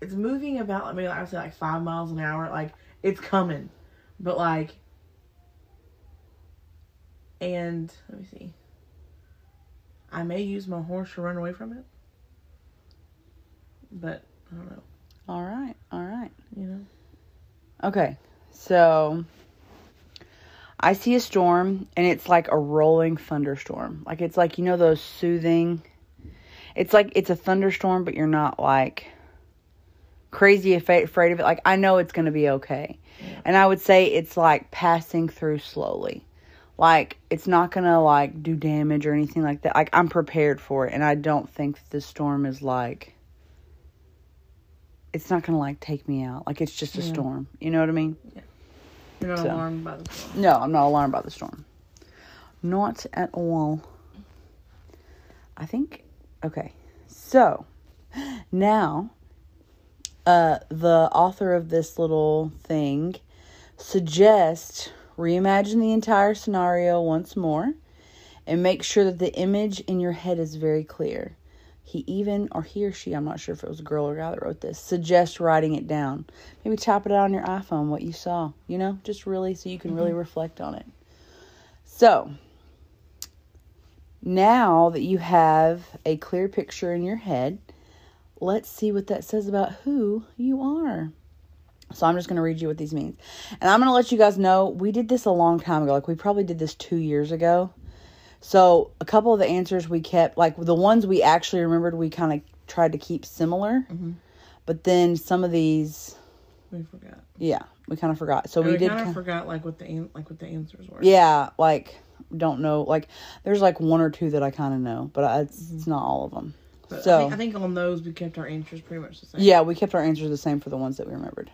Speaker 2: it's moving about. I mean, I would say like five miles an hour. Like it's coming, but like, and let me see. I may use my horse to run away from it, but I don't know.
Speaker 1: All right. All right.
Speaker 2: You know.
Speaker 1: Okay. So I see a storm and it's like a rolling thunderstorm. Like it's like you know those soothing It's like it's a thunderstorm but you're not like crazy afraid afraid of it. Like I know it's going to be okay. And I would say it's like passing through slowly. Like it's not going to like do damage or anything like that. Like I'm prepared for it and I don't think the storm is like it's not going to like take me out. Like it's just a
Speaker 2: Yeah.
Speaker 1: storm. You know what I mean? Yeah.
Speaker 2: You're not
Speaker 1: So.
Speaker 2: alarmed by the storm.
Speaker 1: No, I'm not alarmed by the storm. Not at all. I think okay. So now uh the author of this little thing suggests reimagine the entire scenario once more and make sure that the image in your head is very clear. He even, or he or she, I'm not sure if it was a girl or a guy that wrote this, suggests writing it down. Maybe type it out on your iPhone, what you saw, you know, just really so you can really reflect on it. So, now that you have a clear picture in your head, let's see what that says about who you are. So I'm just going to read you what these means. And I'm going to let you guys know we did this a long time ago. Like we probably did this 2 years ago. So a couple of the answers we kept like the ones we actually remembered we kind of tried to keep similar.
Speaker 2: Mhm.
Speaker 1: But then some of these
Speaker 2: We forgot.
Speaker 1: yeah, we kind of forgot. So we,
Speaker 2: we
Speaker 1: did
Speaker 2: kind of forgot like what the an- like what the answers were.
Speaker 1: Yeah, like don't know. Like there's like one or two that I kind of know, but I, it's, it's not all of them.
Speaker 2: But
Speaker 1: So-
Speaker 2: I think, I think on those we kept our answers pretty much the same.
Speaker 1: Yeah, we kept our answers the same for the ones that we remembered.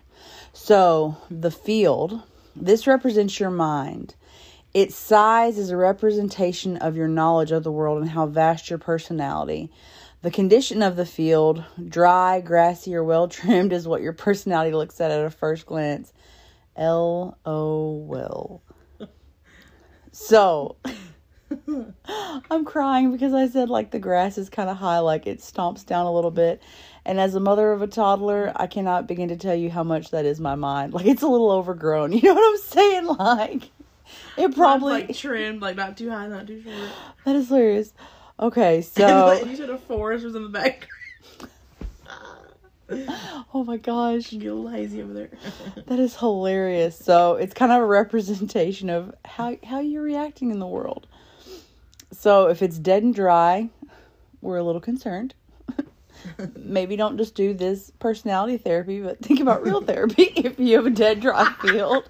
Speaker 1: So, the field, this represents your mind. Its size is a representation of your knowledge of the world and how vast your personality. The condition of the field, dry, grassy, or well trimmed, is what your personality looks at at a first glance. L O well. So, I'm crying because I said like the grass is kind of high, like it stomps down a little bit. And as a mother of a toddler, I cannot begin to tell you how much that is my mind. Like it's a little overgrown. You know what I'm saying? Like it probably
Speaker 2: like trimmed, like not too high, not too short.
Speaker 1: that is hilarious. Okay, so
Speaker 2: you said a forest was in the back.
Speaker 1: oh my gosh,
Speaker 2: Get a little hazy over there.
Speaker 1: that is hilarious. So it's kind of a representation of how how you're reacting in the world. So if it's dead and dry, we're a little concerned. Maybe don't just do this personality therapy, but think about real therapy if you have a dead dry field.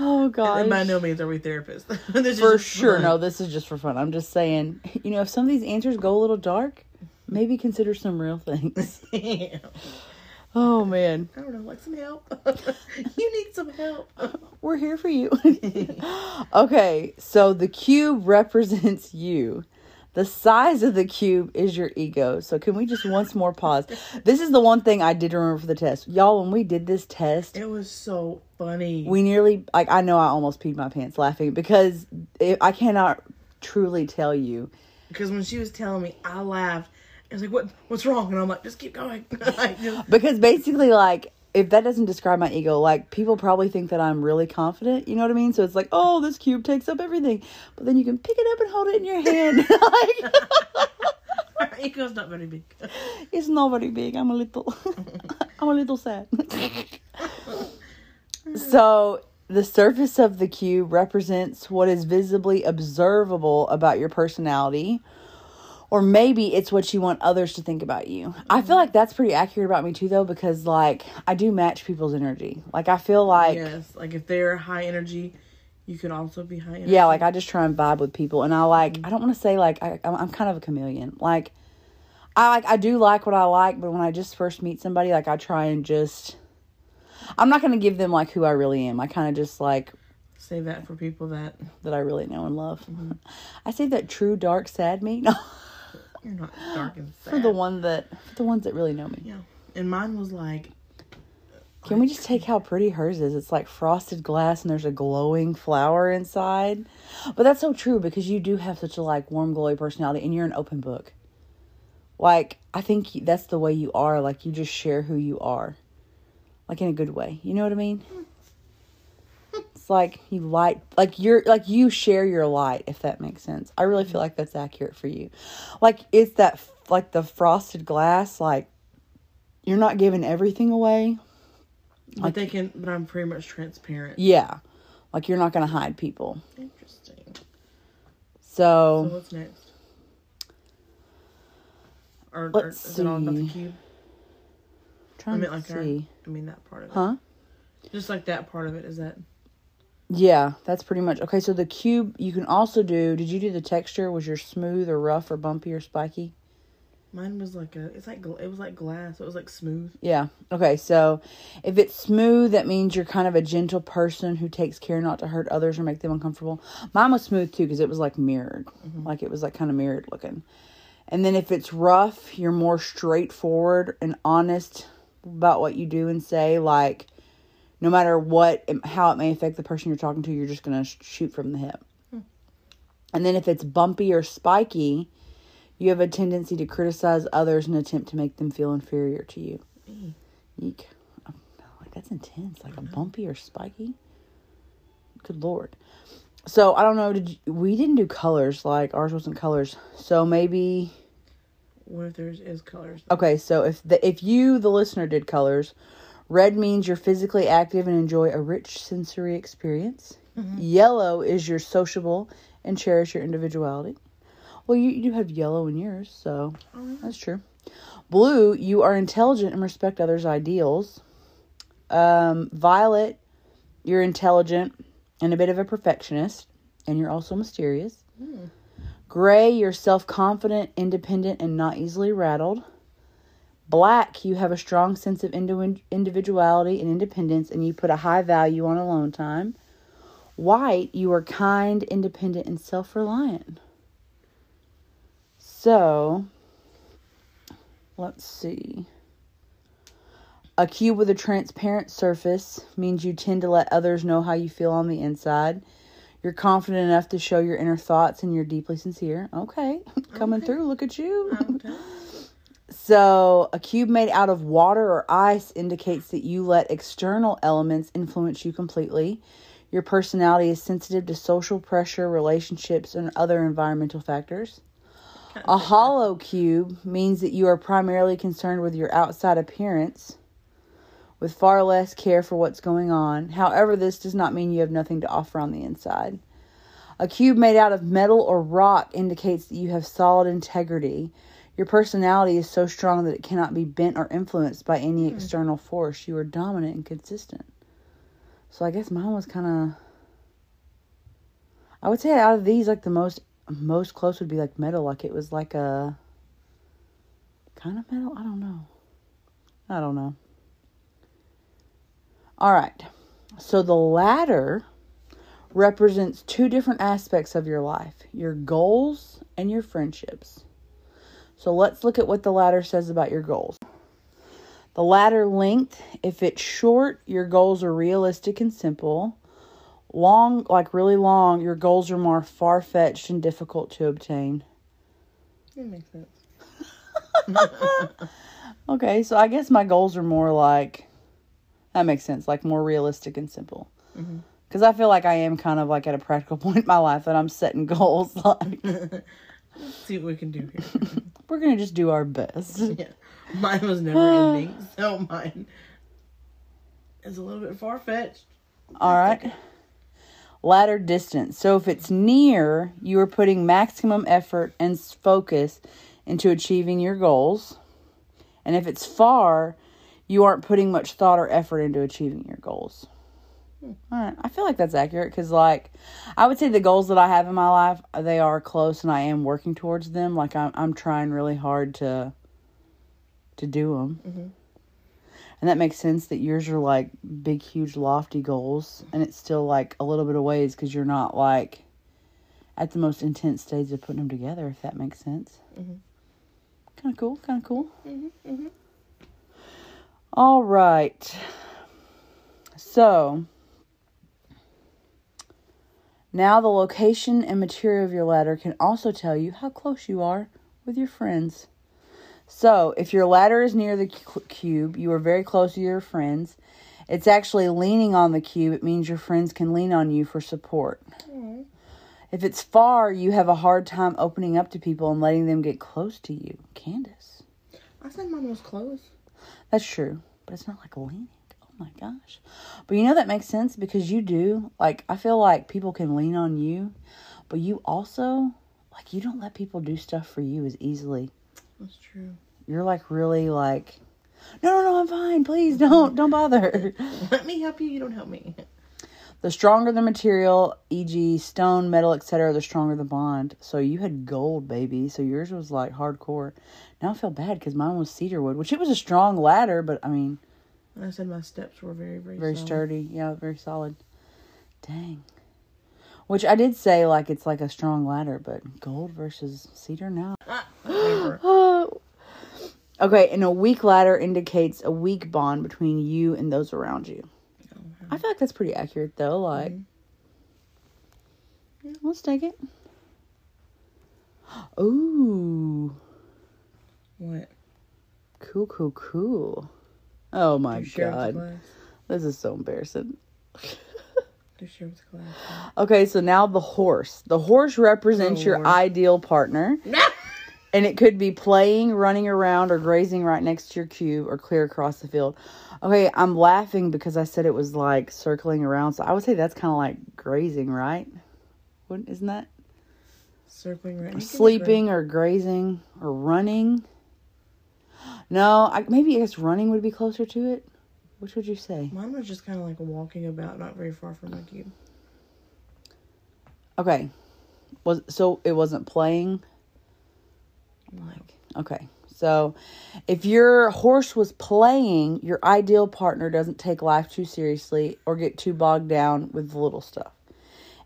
Speaker 1: Oh
Speaker 2: god! by no means are we therapists. This
Speaker 1: for sure.
Speaker 2: fun.
Speaker 1: No, this is just for fun. I'm just saying, you know, if some of these answers go a little dark, maybe consider some real things.
Speaker 2: Yeah.
Speaker 1: Oh man,
Speaker 2: I don't know, like some help. you need some help.
Speaker 1: we're here for you. Okay, so the cube represents you. The size of the cube is your ego. So can we just once more pause? This is the one thing I did remember for the test. Y'all, when we did this test,
Speaker 2: It was so funny.
Speaker 1: we nearly like I know I almost peed my pants laughing because it, I cannot truly tell you
Speaker 2: because when she was telling me, I laughed. I was like, "What? What's wrong?" And I'm like, "Just keep going." Like, just-
Speaker 1: because basically like if that doesn't describe my ego, like people probably think that I'm really confident. You know what I mean? So it's like, oh, this cube takes up everything, but then you can pick it up and hold it in your hand. like,
Speaker 2: Our ego's not very big.
Speaker 1: it's not very big. I'm a little, I'm a little sad. so the surface of the cube represents what is visibly observable about your personality. Or maybe it's what you want others to think about you. I feel like that's pretty accurate about me too, though, because like I do match people's energy. Like I feel like
Speaker 2: yes, like if they're high energy, you can also be high energy.
Speaker 1: Yeah, like I just try and vibe with people, and I like. Mm-hmm. I don't want to say like I, I'm I'm kind of a chameleon. Like, I like I do like what I like, but when I just first meet somebody, like I try and just. I'm not gonna give them like who I really am. I kind of just like
Speaker 2: Save that for people that
Speaker 1: that I really know and love. Mm-hmm. I say that true, dark, sad me. No,
Speaker 2: you're not dark and sad.
Speaker 1: for the one that for the ones that really know me.
Speaker 2: Yeah, and mine was like
Speaker 1: Can we just take how pretty hers is? It's like frosted glass and there's a glowing flower inside. But that's so true because you do have such a like warm, glowy personality and you're an open book. Like, I think that's the way you are. Like, you just share who you are. Like, in a good way. You know what I mean? It's like you light, like you're, like you share your light, if that makes sense. I really feel mm-hmm. like that's accurate for you. Like, it's that, like the frosted glass, like, you're not giving everything away.
Speaker 2: but they can but I'm pretty much transparent.
Speaker 1: Yeah. Like you're not going to hide people.
Speaker 2: Interesting. So
Speaker 1: So,
Speaker 2: what's next? Or, or
Speaker 1: Let's
Speaker 2: is it all about the
Speaker 1: see.
Speaker 2: cube? I mean
Speaker 1: to
Speaker 2: like our,
Speaker 1: see.
Speaker 2: I mean that part of it.
Speaker 1: Huh?
Speaker 2: Just like that part of it is that
Speaker 1: Yeah, that's pretty much. Okay, so the cube you can also do, did you do the texture? Was your smooth or rough or bumpy or spiky?
Speaker 2: mine was like a it's like it was like glass. It was like smooth.
Speaker 1: Yeah. Okay, so if it's smooth, that means you're kind of a gentle person who takes care not to hurt others or make them uncomfortable. Mine was smooth too because it was like mirrored, mm-hmm. like it was like kind of mirrored looking. And then if it's rough, you're more straightforward and honest about what you do and say. Like, no matter what, how it may affect the person you're talking to, you're just gonna sh- shoot from the hip. Hmm. And then if it's bumpy or spiky, you have a tendency to criticize others and attempt to make them feel inferior to you. Eek. Oh, no, like that's intense. Like a mm-hmm. bumpy or spiky. Good lord. So I don't know. Did you, we didn't do colors? Like ours wasn't colors. So maybe
Speaker 2: What if there's is colors?
Speaker 1: okay. So if the if you the listener did colors, red means you're physically active and enjoy a rich sensory experience. Mm-hmm. Yellow is you're sociable and cherish your individuality. Well, you, you do have yellow in yours, so mm-hmm. that's true. Blue, you are intelligent and respect others' ideals. Um, violet, you're intelligent and a bit of a perfectionist, and you're also mysterious. Mm. Gray, you're self confident, independent, and not easily rattled. Black, you have a strong sense of individuality and independence, and you put a high value on alone time. White, you are kind, independent, and self reliant. So, let's see. A cube with a transparent surface means you tend to let others know how you feel on the inside. You're confident enough to show your inner thoughts and you're deeply sincere. Okay, coming
Speaker 2: Okay.
Speaker 1: through. Look at you.
Speaker 2: Okay.
Speaker 1: So, a cube made out of water or ice indicates that you let external elements influence you completely. Your personality is sensitive to social pressure, relationships, and other environmental factors. A hollow cube means that you are primarily concerned with your outside appearance with far less care for what's going on. However, this does not mean you have nothing to offer on the inside. A cube made out of metal or rock indicates that you have solid integrity. Your personality is so strong that it cannot be bent or influenced by any hmm. external force. You are dominant and consistent. So I guess mine was kind of. I would say out of these, like the most most close would be like metal. Like it was like a kind of metal. I don't know. I don't know. All right. So the ladder represents two different aspects of your life your goals and your friendships. So let's look at what the ladder says about your goals. The ladder length, if it's short, your goals are realistic and simple. Long, like really long, your goals are more far fetched and difficult to obtain.
Speaker 2: That makes sense.
Speaker 1: Okay, so I guess my goals are more like That makes sense. Like more realistic and simple. Mm-hmm. Because I feel like I am kind of like at a practical point in my life that I'm setting goals. Like
Speaker 2: Let's see what we can do here.
Speaker 1: we're gonna just do our best.
Speaker 2: yeah. Mine was never ending, so mine is a little bit far fetched.
Speaker 1: All right. Ladder distance. So if it's near, you are putting maximum effort and focus into achieving your goals. And if it's far, you aren't putting much thought or effort into achieving your goals. All right. I feel like that's accurate because, like, I would say the goals that I have in my life, they are close and I am working towards them. Like, I'm, I'm trying really hard to to do them. Mm-hmm. And that makes sense that yours are like big, huge, lofty goals, and it's still like a little bit of ways because you're not like at the most intense stage of putting them together. If that makes sense. Mm-hmm. Kind of cool. Kind of cool. Mm-hmm, All right. So now the location and material of your ladder can also tell you how close you are with your friends. So, if your ladder is near the cube, you are very close to your friends. It's actually leaning on the cube. It means your friends can lean on you for support. If it's far, you have a hard time opening up to people and letting them get close to you. Candace.
Speaker 2: I said mine was close.
Speaker 1: That's true, but it's not like leaning. Oh my gosh. But you know that makes sense because you do. Like, I feel like people can lean on you, but you also, like, you don't let people do stuff for you as easily.
Speaker 2: That's true.
Speaker 1: You're like really like, no, no, no, I'm fine. Please mm-hmm. don't, don't bother.
Speaker 2: Let me help you. You don't help me.
Speaker 1: The stronger the material, e.g., stone, metal, etc., the stronger the bond. So you had gold, baby. So yours was like hardcore. Now I feel bad because mine was cedar wood, which it was a strong ladder, but I mean,
Speaker 2: And I said my steps were very, very,
Speaker 1: very
Speaker 2: solid.
Speaker 1: sturdy. Yeah, very solid. Dang. Which I did say like it's like a strong ladder, but gold versus cedar now.
Speaker 2: Never.
Speaker 1: Ah, okay, and a weak ladder indicates a weak bond between you and those around you. I feel like that's pretty accurate though. Like, yeah, let's take it. Ooh,
Speaker 2: What?
Speaker 1: cool, cool, cool. Oh my
Speaker 2: Do share with the
Speaker 1: god, this is so embarrassing.
Speaker 2: Do share with the class.
Speaker 1: Okay, so now the horse. The horse represents
Speaker 2: Oh,
Speaker 1: your
Speaker 2: Lord.
Speaker 1: ideal partner. And it could be playing, running around, or grazing right next to your cube or clear across the field. Okay, I'm laughing because I said it was like circling around. So I would say that's kind of like grazing, right? Wouldn't, isn't that?
Speaker 2: Circling. You
Speaker 1: Sleeping or grazing or running? No, I, maybe I guess running would be closer to it. Which would you say?
Speaker 2: Mine was just kind of like walking about, not very far from my cube.
Speaker 1: Okay. Was so it wasn't playing? Like, okay. So, if your horse was playing, your ideal partner doesn't take life too seriously or get too bogged down with the little stuff.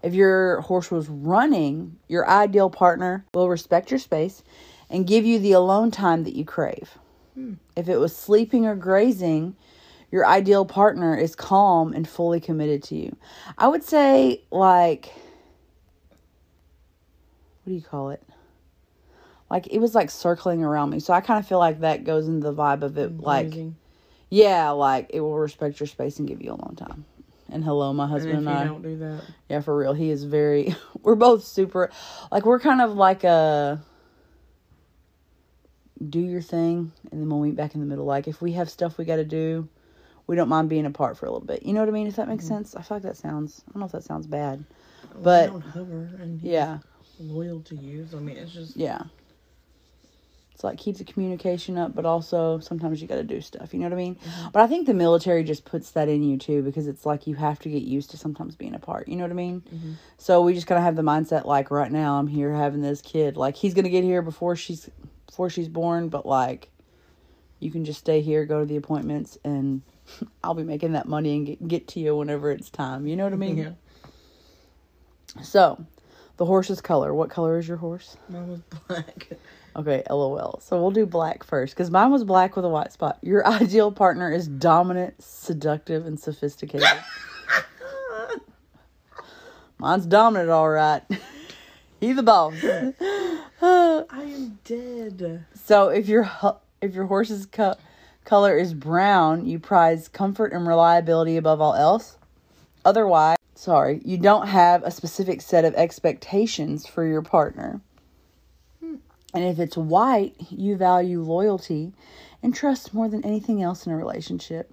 Speaker 1: If your horse was running, your ideal partner will respect your space and give you the alone time that you crave. Hmm. If it was sleeping or grazing, your ideal partner is calm and fully committed to you. I would say, like, what do you call it? Like it was like circling around me. So I kind of feel like that goes into the vibe of it. Like, yeah, like it will respect your space and give you a long time. And hello, my
Speaker 2: And
Speaker 1: husband
Speaker 2: you
Speaker 1: and, I.
Speaker 2: don't do that,
Speaker 1: Yeah, for real. He is very. We're both super. Like we're kind of like a. Do your thing, and then we'll meet back in the middle. Like if we have stuff we got to do, we don't mind being apart for a little bit. You know what I mean? If that makes mm-hmm. sense. I feel like that sounds. I don't know if that sounds bad.
Speaker 2: well,
Speaker 1: But-
Speaker 2: don't hover and he's
Speaker 1: Yeah.
Speaker 2: loyal to you. So I mean, it's just
Speaker 1: Yeah. It's like keep the communication up, but also sometimes you got to do stuff. You know what I mean? Mm-hmm. But I think the military just puts that in you too because it's like you have to get used to sometimes being apart. You know what I mean? Mm-hmm. So we just gotta have the mindset like right now I'm here having this kid. Like he's gonna get here before she's before she's born, but like you can just stay here, go to the appointments, and I'll be making that money and get, get to you whenever it's time. You know what I mean?
Speaker 2: yeah.
Speaker 1: So the horse's color. What color is your horse?
Speaker 2: Mine was black.
Speaker 1: Okay, lol. So we'll do black first because mine was black with a white spot. Your ideal partner is dominant, seductive, and sophisticated. Mine's dominant, all right. he the boss.
Speaker 2: I am dead.
Speaker 1: so if your if your horse's co- color is brown, you prize comfort and reliability above all else. Otherwise, sorry, you don't have a specific set of expectations for your partner. And if it's white, you value loyalty and trust more than anything else in a relationship.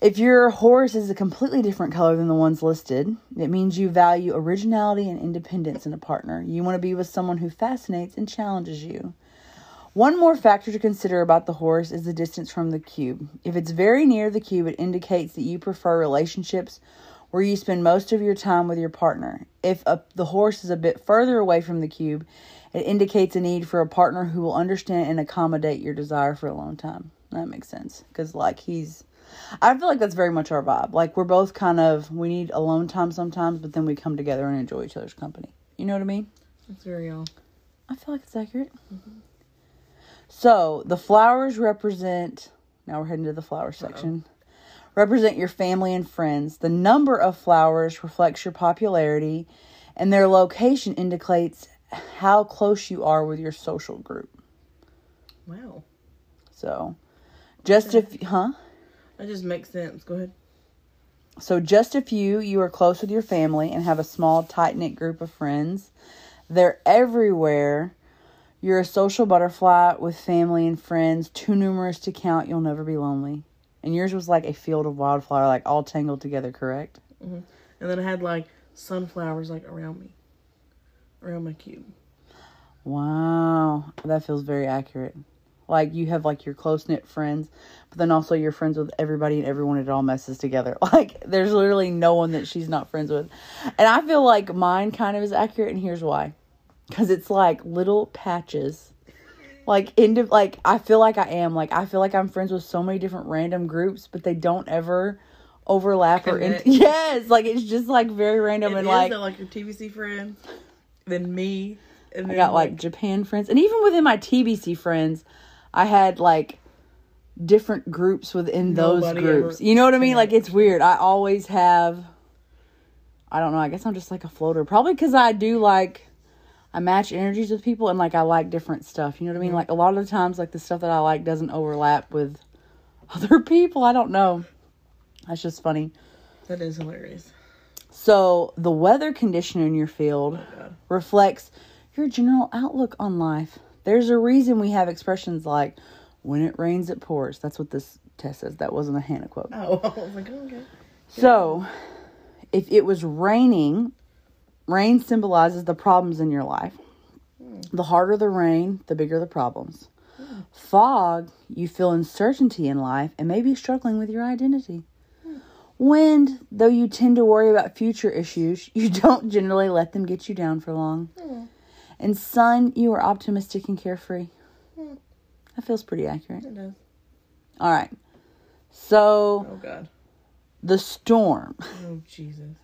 Speaker 1: If your horse is a completely different color than the ones listed, it means you value originality and independence in a partner. You want to be with someone who fascinates and challenges you. One more factor to consider about the horse is the distance from the cube. If it's very near the cube, it indicates that you prefer relationships where you spend most of your time with your partner. If a, the horse is a bit further away from the cube, it indicates a need for a partner who will understand and accommodate your desire for a long time. That makes sense because, like, he's. I feel like that's very much our vibe. Like, we're both kind of. We need alone time sometimes, but then we come together and enjoy each other's company. You know what I mean?
Speaker 2: That's very all.
Speaker 1: I feel like it's accurate. So the flowers represent. Now we're heading to the flower section. Represent your family and friends. The number of flowers reflects your popularity, and their location indicates how close you are with your social group.
Speaker 2: Wow.
Speaker 1: So, just if huh?
Speaker 2: That just makes sense. Go ahead.
Speaker 1: So just a few, you are close with your family and have a small, tight knit group of friends. They're everywhere. You're a social butterfly with family and friends, too numerous to count. You'll never be lonely. And yours was like a field of wildflower, like all tangled together, correct? Mhm.
Speaker 2: And then I had like sunflowers like around me, around my cube.
Speaker 1: Wow, that feels very accurate. Like you have like your close knit friends, but then also you're friends with everybody and everyone. It all messes together. Like there's literally no one that she's not friends with, and I feel like mine kind of is accurate. And here's why, because it's like little patches, like into like I feel like I am like I feel like I'm friends with so many different random groups, but they don't ever overlap or in- yes, like it's just like very random
Speaker 2: It
Speaker 1: and like
Speaker 2: though, like your TBC friends, then me, and
Speaker 1: I
Speaker 2: then
Speaker 1: got like Japan friends, and even within my TBC friends, I had like different groups within those
Speaker 2: Nobody
Speaker 1: groups. You know what I mean? Like it's weird. I always have. I don't know. I guess I'm just like a floater. Probably because I do like. I match energies with people and like I like different stuff. You know what I mean? Mm-hmm. Like a lot of the times, like the stuff that I like doesn't overlap with other people. I don't know. That's just funny.
Speaker 2: that is hilarious.
Speaker 1: So the weather condition in your field oh,
Speaker 2: God.
Speaker 1: reflects your general outlook on life. There's a reason we have expressions like "when it rains, it pours." That's what this test says. That wasn't a Hannah quote.
Speaker 2: Oh, I was like, oh, okay.
Speaker 1: So, if it was raining, rain symbolizes the problems in your life. Hmm. The harder the rain, the bigger the problems. Fog, you feel uncertainty in life and may be struggling with your identity. Hmm. Wind, though you tend to worry about future issues, you don't generally let them get you down for long. Hmm. And sun, you are optimistic and carefree. That feels pretty accurate.
Speaker 2: It does.
Speaker 1: All right. So,
Speaker 2: Oh God.
Speaker 1: the storm.
Speaker 2: Oh Jesus.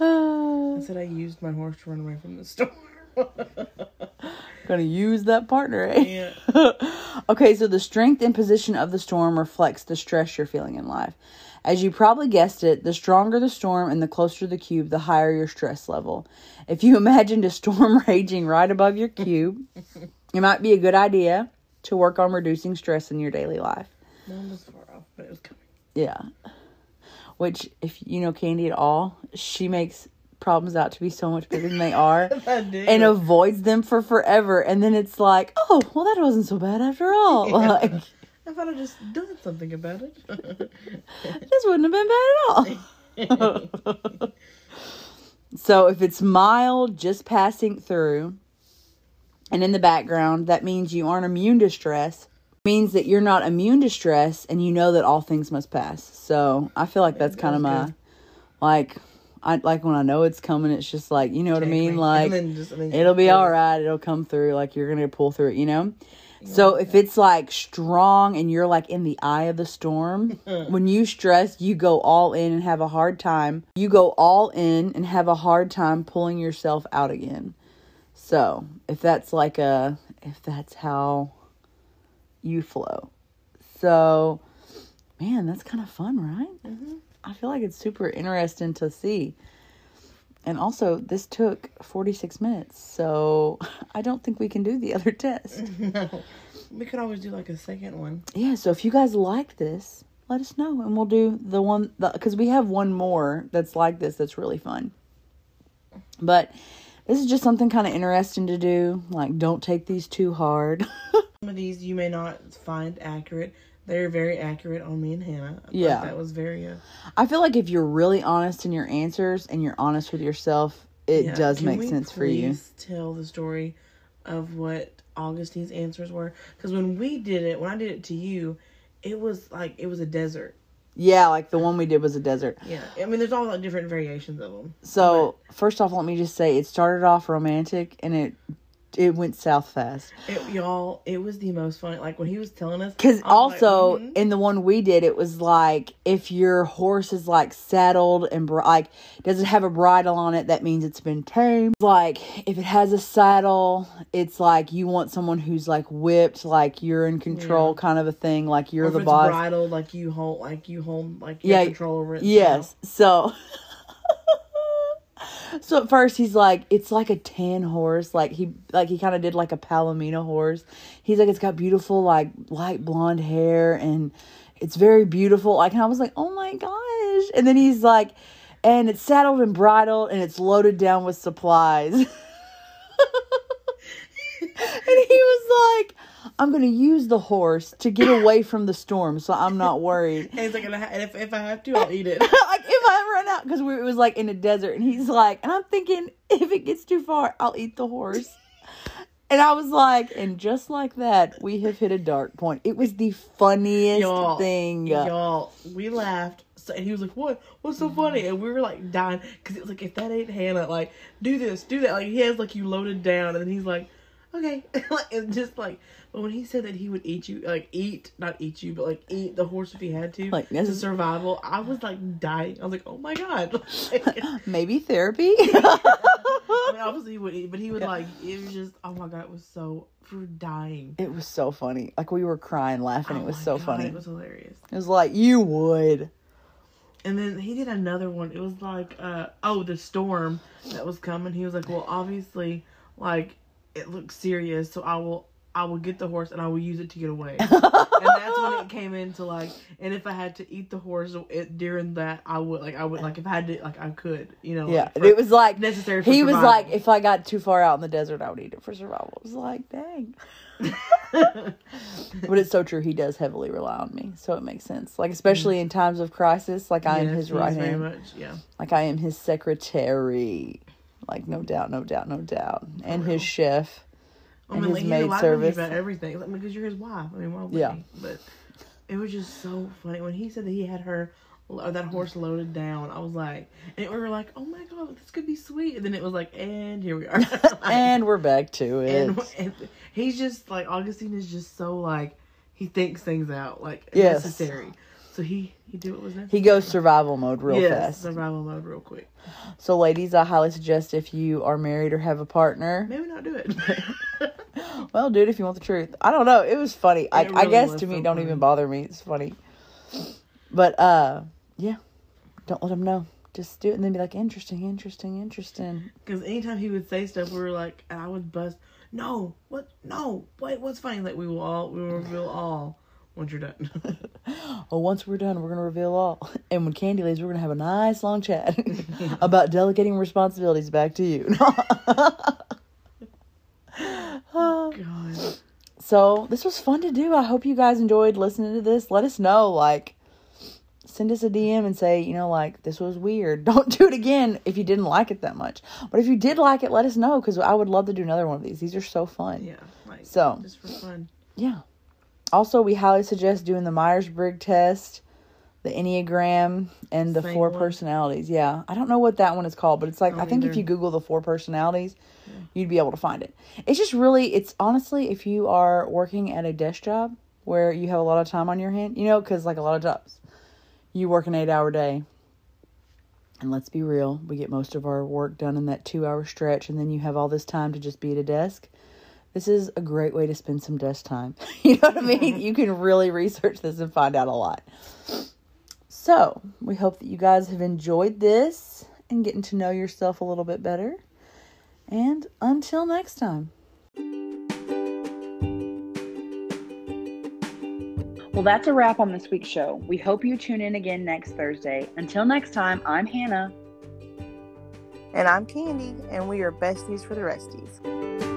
Speaker 1: Ah.
Speaker 2: I said I used my horse to run away from the storm.
Speaker 1: Gonna use that partner, eh?
Speaker 2: yeah.
Speaker 1: okay, so the strength and position of the storm reflects the stress you're feeling in life. As you probably guessed it, the stronger the storm and the closer the cube, the higher your stress level. If you imagined a storm raging right above your cube, it might be a good idea to work on reducing stress in your daily life.
Speaker 2: Was far off, but it was coming.
Speaker 1: Yeah. Which, if you know Candy at all, she makes problems out to be so much bigger than they are. And avoids them for forever. And then it's like, oh, well, that wasn't so bad after all.
Speaker 2: Yeah.
Speaker 1: Like,
Speaker 2: I thought I just done something about it.
Speaker 1: this wouldn't have been bad at all. so if it's mild, just passing through, and in the background, that means you aren't immune to stress. Means that you're not immune to stress, and you know that all things must pass. So I feel like that's kind of my,
Speaker 2: good.
Speaker 1: like, I like when I know it's coming. It's just like you know what I mean.
Speaker 2: And
Speaker 1: Like
Speaker 2: just-
Speaker 1: it'll be all right. It'll come through. Like you're gonna pull through it, you know. So if it's like strong and you're like in the eye of the storm, when you stress, you go all in and have a hard time. You go all in and have a hard time pulling yourself out again. So if that's like a, if that's how you flow. So, man, that's kind of fun, right? Mm-hmm. I feel like it's super interesting to see. And also, this took 46 minutes, so I don't think we can do the other test.
Speaker 2: No. We could always do like a second one.
Speaker 1: Yeah, so if you guys like this, let us know and we'll do the one because we have one more that's like this that's really fun. But this is just something kind of interesting to do. Like, don't take these too hard.
Speaker 2: Some of these you may not find accurate. They're very accurate on me and Hannah. I
Speaker 1: Yeah.
Speaker 2: that was very. Uh,
Speaker 1: I feel like if you're really honest in your answers and you're honest with yourself, it
Speaker 2: yeah.
Speaker 1: does
Speaker 2: Can
Speaker 1: make sense for you.
Speaker 2: please Tell the story of what Augustine's answers were, because when we did it, when I did it to you, it was like it was a desert.
Speaker 1: Yeah, like the one we did was a desert.
Speaker 2: Yeah, I mean, there's all like different variations of them.
Speaker 1: So first off, let me just say it started off romantic and it it went south fast.
Speaker 2: It, y'all, it was the most fun. Like when he was telling us,
Speaker 1: Because
Speaker 2: was like,
Speaker 1: also
Speaker 2: mhm.
Speaker 1: in the one we did, it was like if your horse is like saddled and br- like does it have a bridle on it, that means it's been tamed. Like if it has a saddle, it's like you want someone who's like whipped, like you're in control, kind of a thing. Like you're
Speaker 2: Or
Speaker 1: the boss.
Speaker 2: bridled, like you hold, like you hold, like you
Speaker 1: Yeah,
Speaker 2: control over it.
Speaker 1: Yes. So So at first he's like, it's like a tan horse. Like he like he kind of did like a Palomino horse. He's like, it's got beautiful like light blonde hair and it's very beautiful. Like and I was like, oh my gosh. And then he's like, and it's saddled and bridled and it's loaded down with supplies. and he was like, I'm gonna use the horse to get away from the storm, so I'm not worried.
Speaker 2: And he's like, and I- and if, if I have to, I'll eat it.
Speaker 1: like if I run out because we it was like in a desert, and he's like, and I'm thinking if it gets too far, I'll eat the horse. And I was like, and just like that, we have hit a dark point. It was the funniest
Speaker 2: y'all,
Speaker 1: thing.
Speaker 2: y'all, we laughed. So, and he was like, "What? What's so funny?" And we were like dying because it was like, "If that ain't Hannah, like, do this, do that." Like he has like you loaded down, and he's like, "Okay," like and just like. But when he said that he would eat you, like eat, not eat you, but like eat the horse if he had to,
Speaker 1: Like, this is-
Speaker 2: survival, I was like dying. I was like, "Oh my god!" Like,
Speaker 1: Maybe therapy.
Speaker 2: I mean, obviously he would eat, but he would like. It was just, oh my god, it was so we were dying.
Speaker 1: it was so funny. Like we were crying, laughing.
Speaker 2: Oh
Speaker 1: it was so
Speaker 2: God,
Speaker 1: funny.
Speaker 2: It was hilarious.
Speaker 1: It was like you would.
Speaker 2: And then he did another one. It was like, uh, oh, the storm that was coming. He was like, well, obviously, like it looks serious, so I will, I will get the horse and I will use it to get away. and that's when it came into like, and if I had to eat the horse it, during that, I would like, I would like if I had to, like I could, you know.
Speaker 1: Yeah,
Speaker 2: like,
Speaker 1: it was like
Speaker 2: necessary for
Speaker 1: he was like, if I got too far out in the desert, I would eat it for survival. It was like, dang. but it's so true. He does heavily rely on me, so it makes sense. Like especially mm. in times of crisis, like I am his right
Speaker 2: very
Speaker 1: hand,
Speaker 2: much, yeah.
Speaker 1: like I am his secretary. Like no doubt, no doubt, no doubt, and his chef.
Speaker 2: I
Speaker 1: And his
Speaker 2: like,
Speaker 1: maid
Speaker 2: relied on you
Speaker 1: service.
Speaker 2: about everything. Like, because you're his wife. I mean, why would
Speaker 1: Yeah.
Speaker 2: he? But it was just so funny when he said that he had her or that horse loaded down. I was like, and we were like, oh my god, this could be sweet. And then it was like, and here we are. Like,
Speaker 1: And we're back to it.
Speaker 2: and, and he's just like Augustine is just so like he thinks things out like
Speaker 1: Yes.
Speaker 2: necessary. So he he did what was necessary.
Speaker 1: he goes survival mode real
Speaker 2: yes,
Speaker 1: fast.
Speaker 2: survival mode real quick.
Speaker 1: So, ladies, I highly suggest if you are married or have a partner,
Speaker 2: Maybe not do it.
Speaker 1: well, dude, if you want the truth. I don't know. It was funny. I, I
Speaker 2: really
Speaker 1: guess to me,
Speaker 2: so
Speaker 1: don't
Speaker 2: funny.
Speaker 1: even bother me. It's funny. But uh, yeah, don't let him know. Just do it and then be like, interesting, interesting, interesting.
Speaker 2: Because anytime he would say stuff, we were like, and I would bust. No, what? No, wait, what's funny? Like we will all, we will reveal all once you're done.
Speaker 1: Oh, once we're done, we're gonna reveal all. And when Candy leaves, we're gonna have a nice long chat about delegating responsibilities back to you.
Speaker 2: Oh, God,
Speaker 1: So this was fun to do. I hope you guys enjoyed listening to this. Let us know, like, send us a DM and say, you know, like this was weird. Don't do it again if you didn't like it that much. But if you did like it, let us know because I would love to do another one of these. These are so fun.
Speaker 2: yeah, like
Speaker 1: So
Speaker 2: just for fun.
Speaker 1: yeah. Also, we highly suggest doing the Myers Briggs test, the Enneagram, and the
Speaker 2: Same
Speaker 1: four
Speaker 2: one?
Speaker 1: personalities. Yeah, I don't know what that one is called, but it's like I think if you Google the four personalities, you'd be able to find it. It's just really, it's honestly, if you are working at a desk job where you have a lot of time on your hand, you know, because like a lot of jobs, you work an eight-hour day. And let's be real, we get most of our work done in that two hour stretch, and then you have all this time to just be at a desk. This is a great way to spend some desk time. you know what I mean? Mm-hmm. you can really research this and find out a lot. So, we hope that you guys have enjoyed this and getting to know yourself a little bit better. And until next time. Well, that's a wrap on this week's show. We hope you tune in again next Thursday. Until next time, I'm Hannah.
Speaker 2: And I'm Candy, and we are besties for the resties.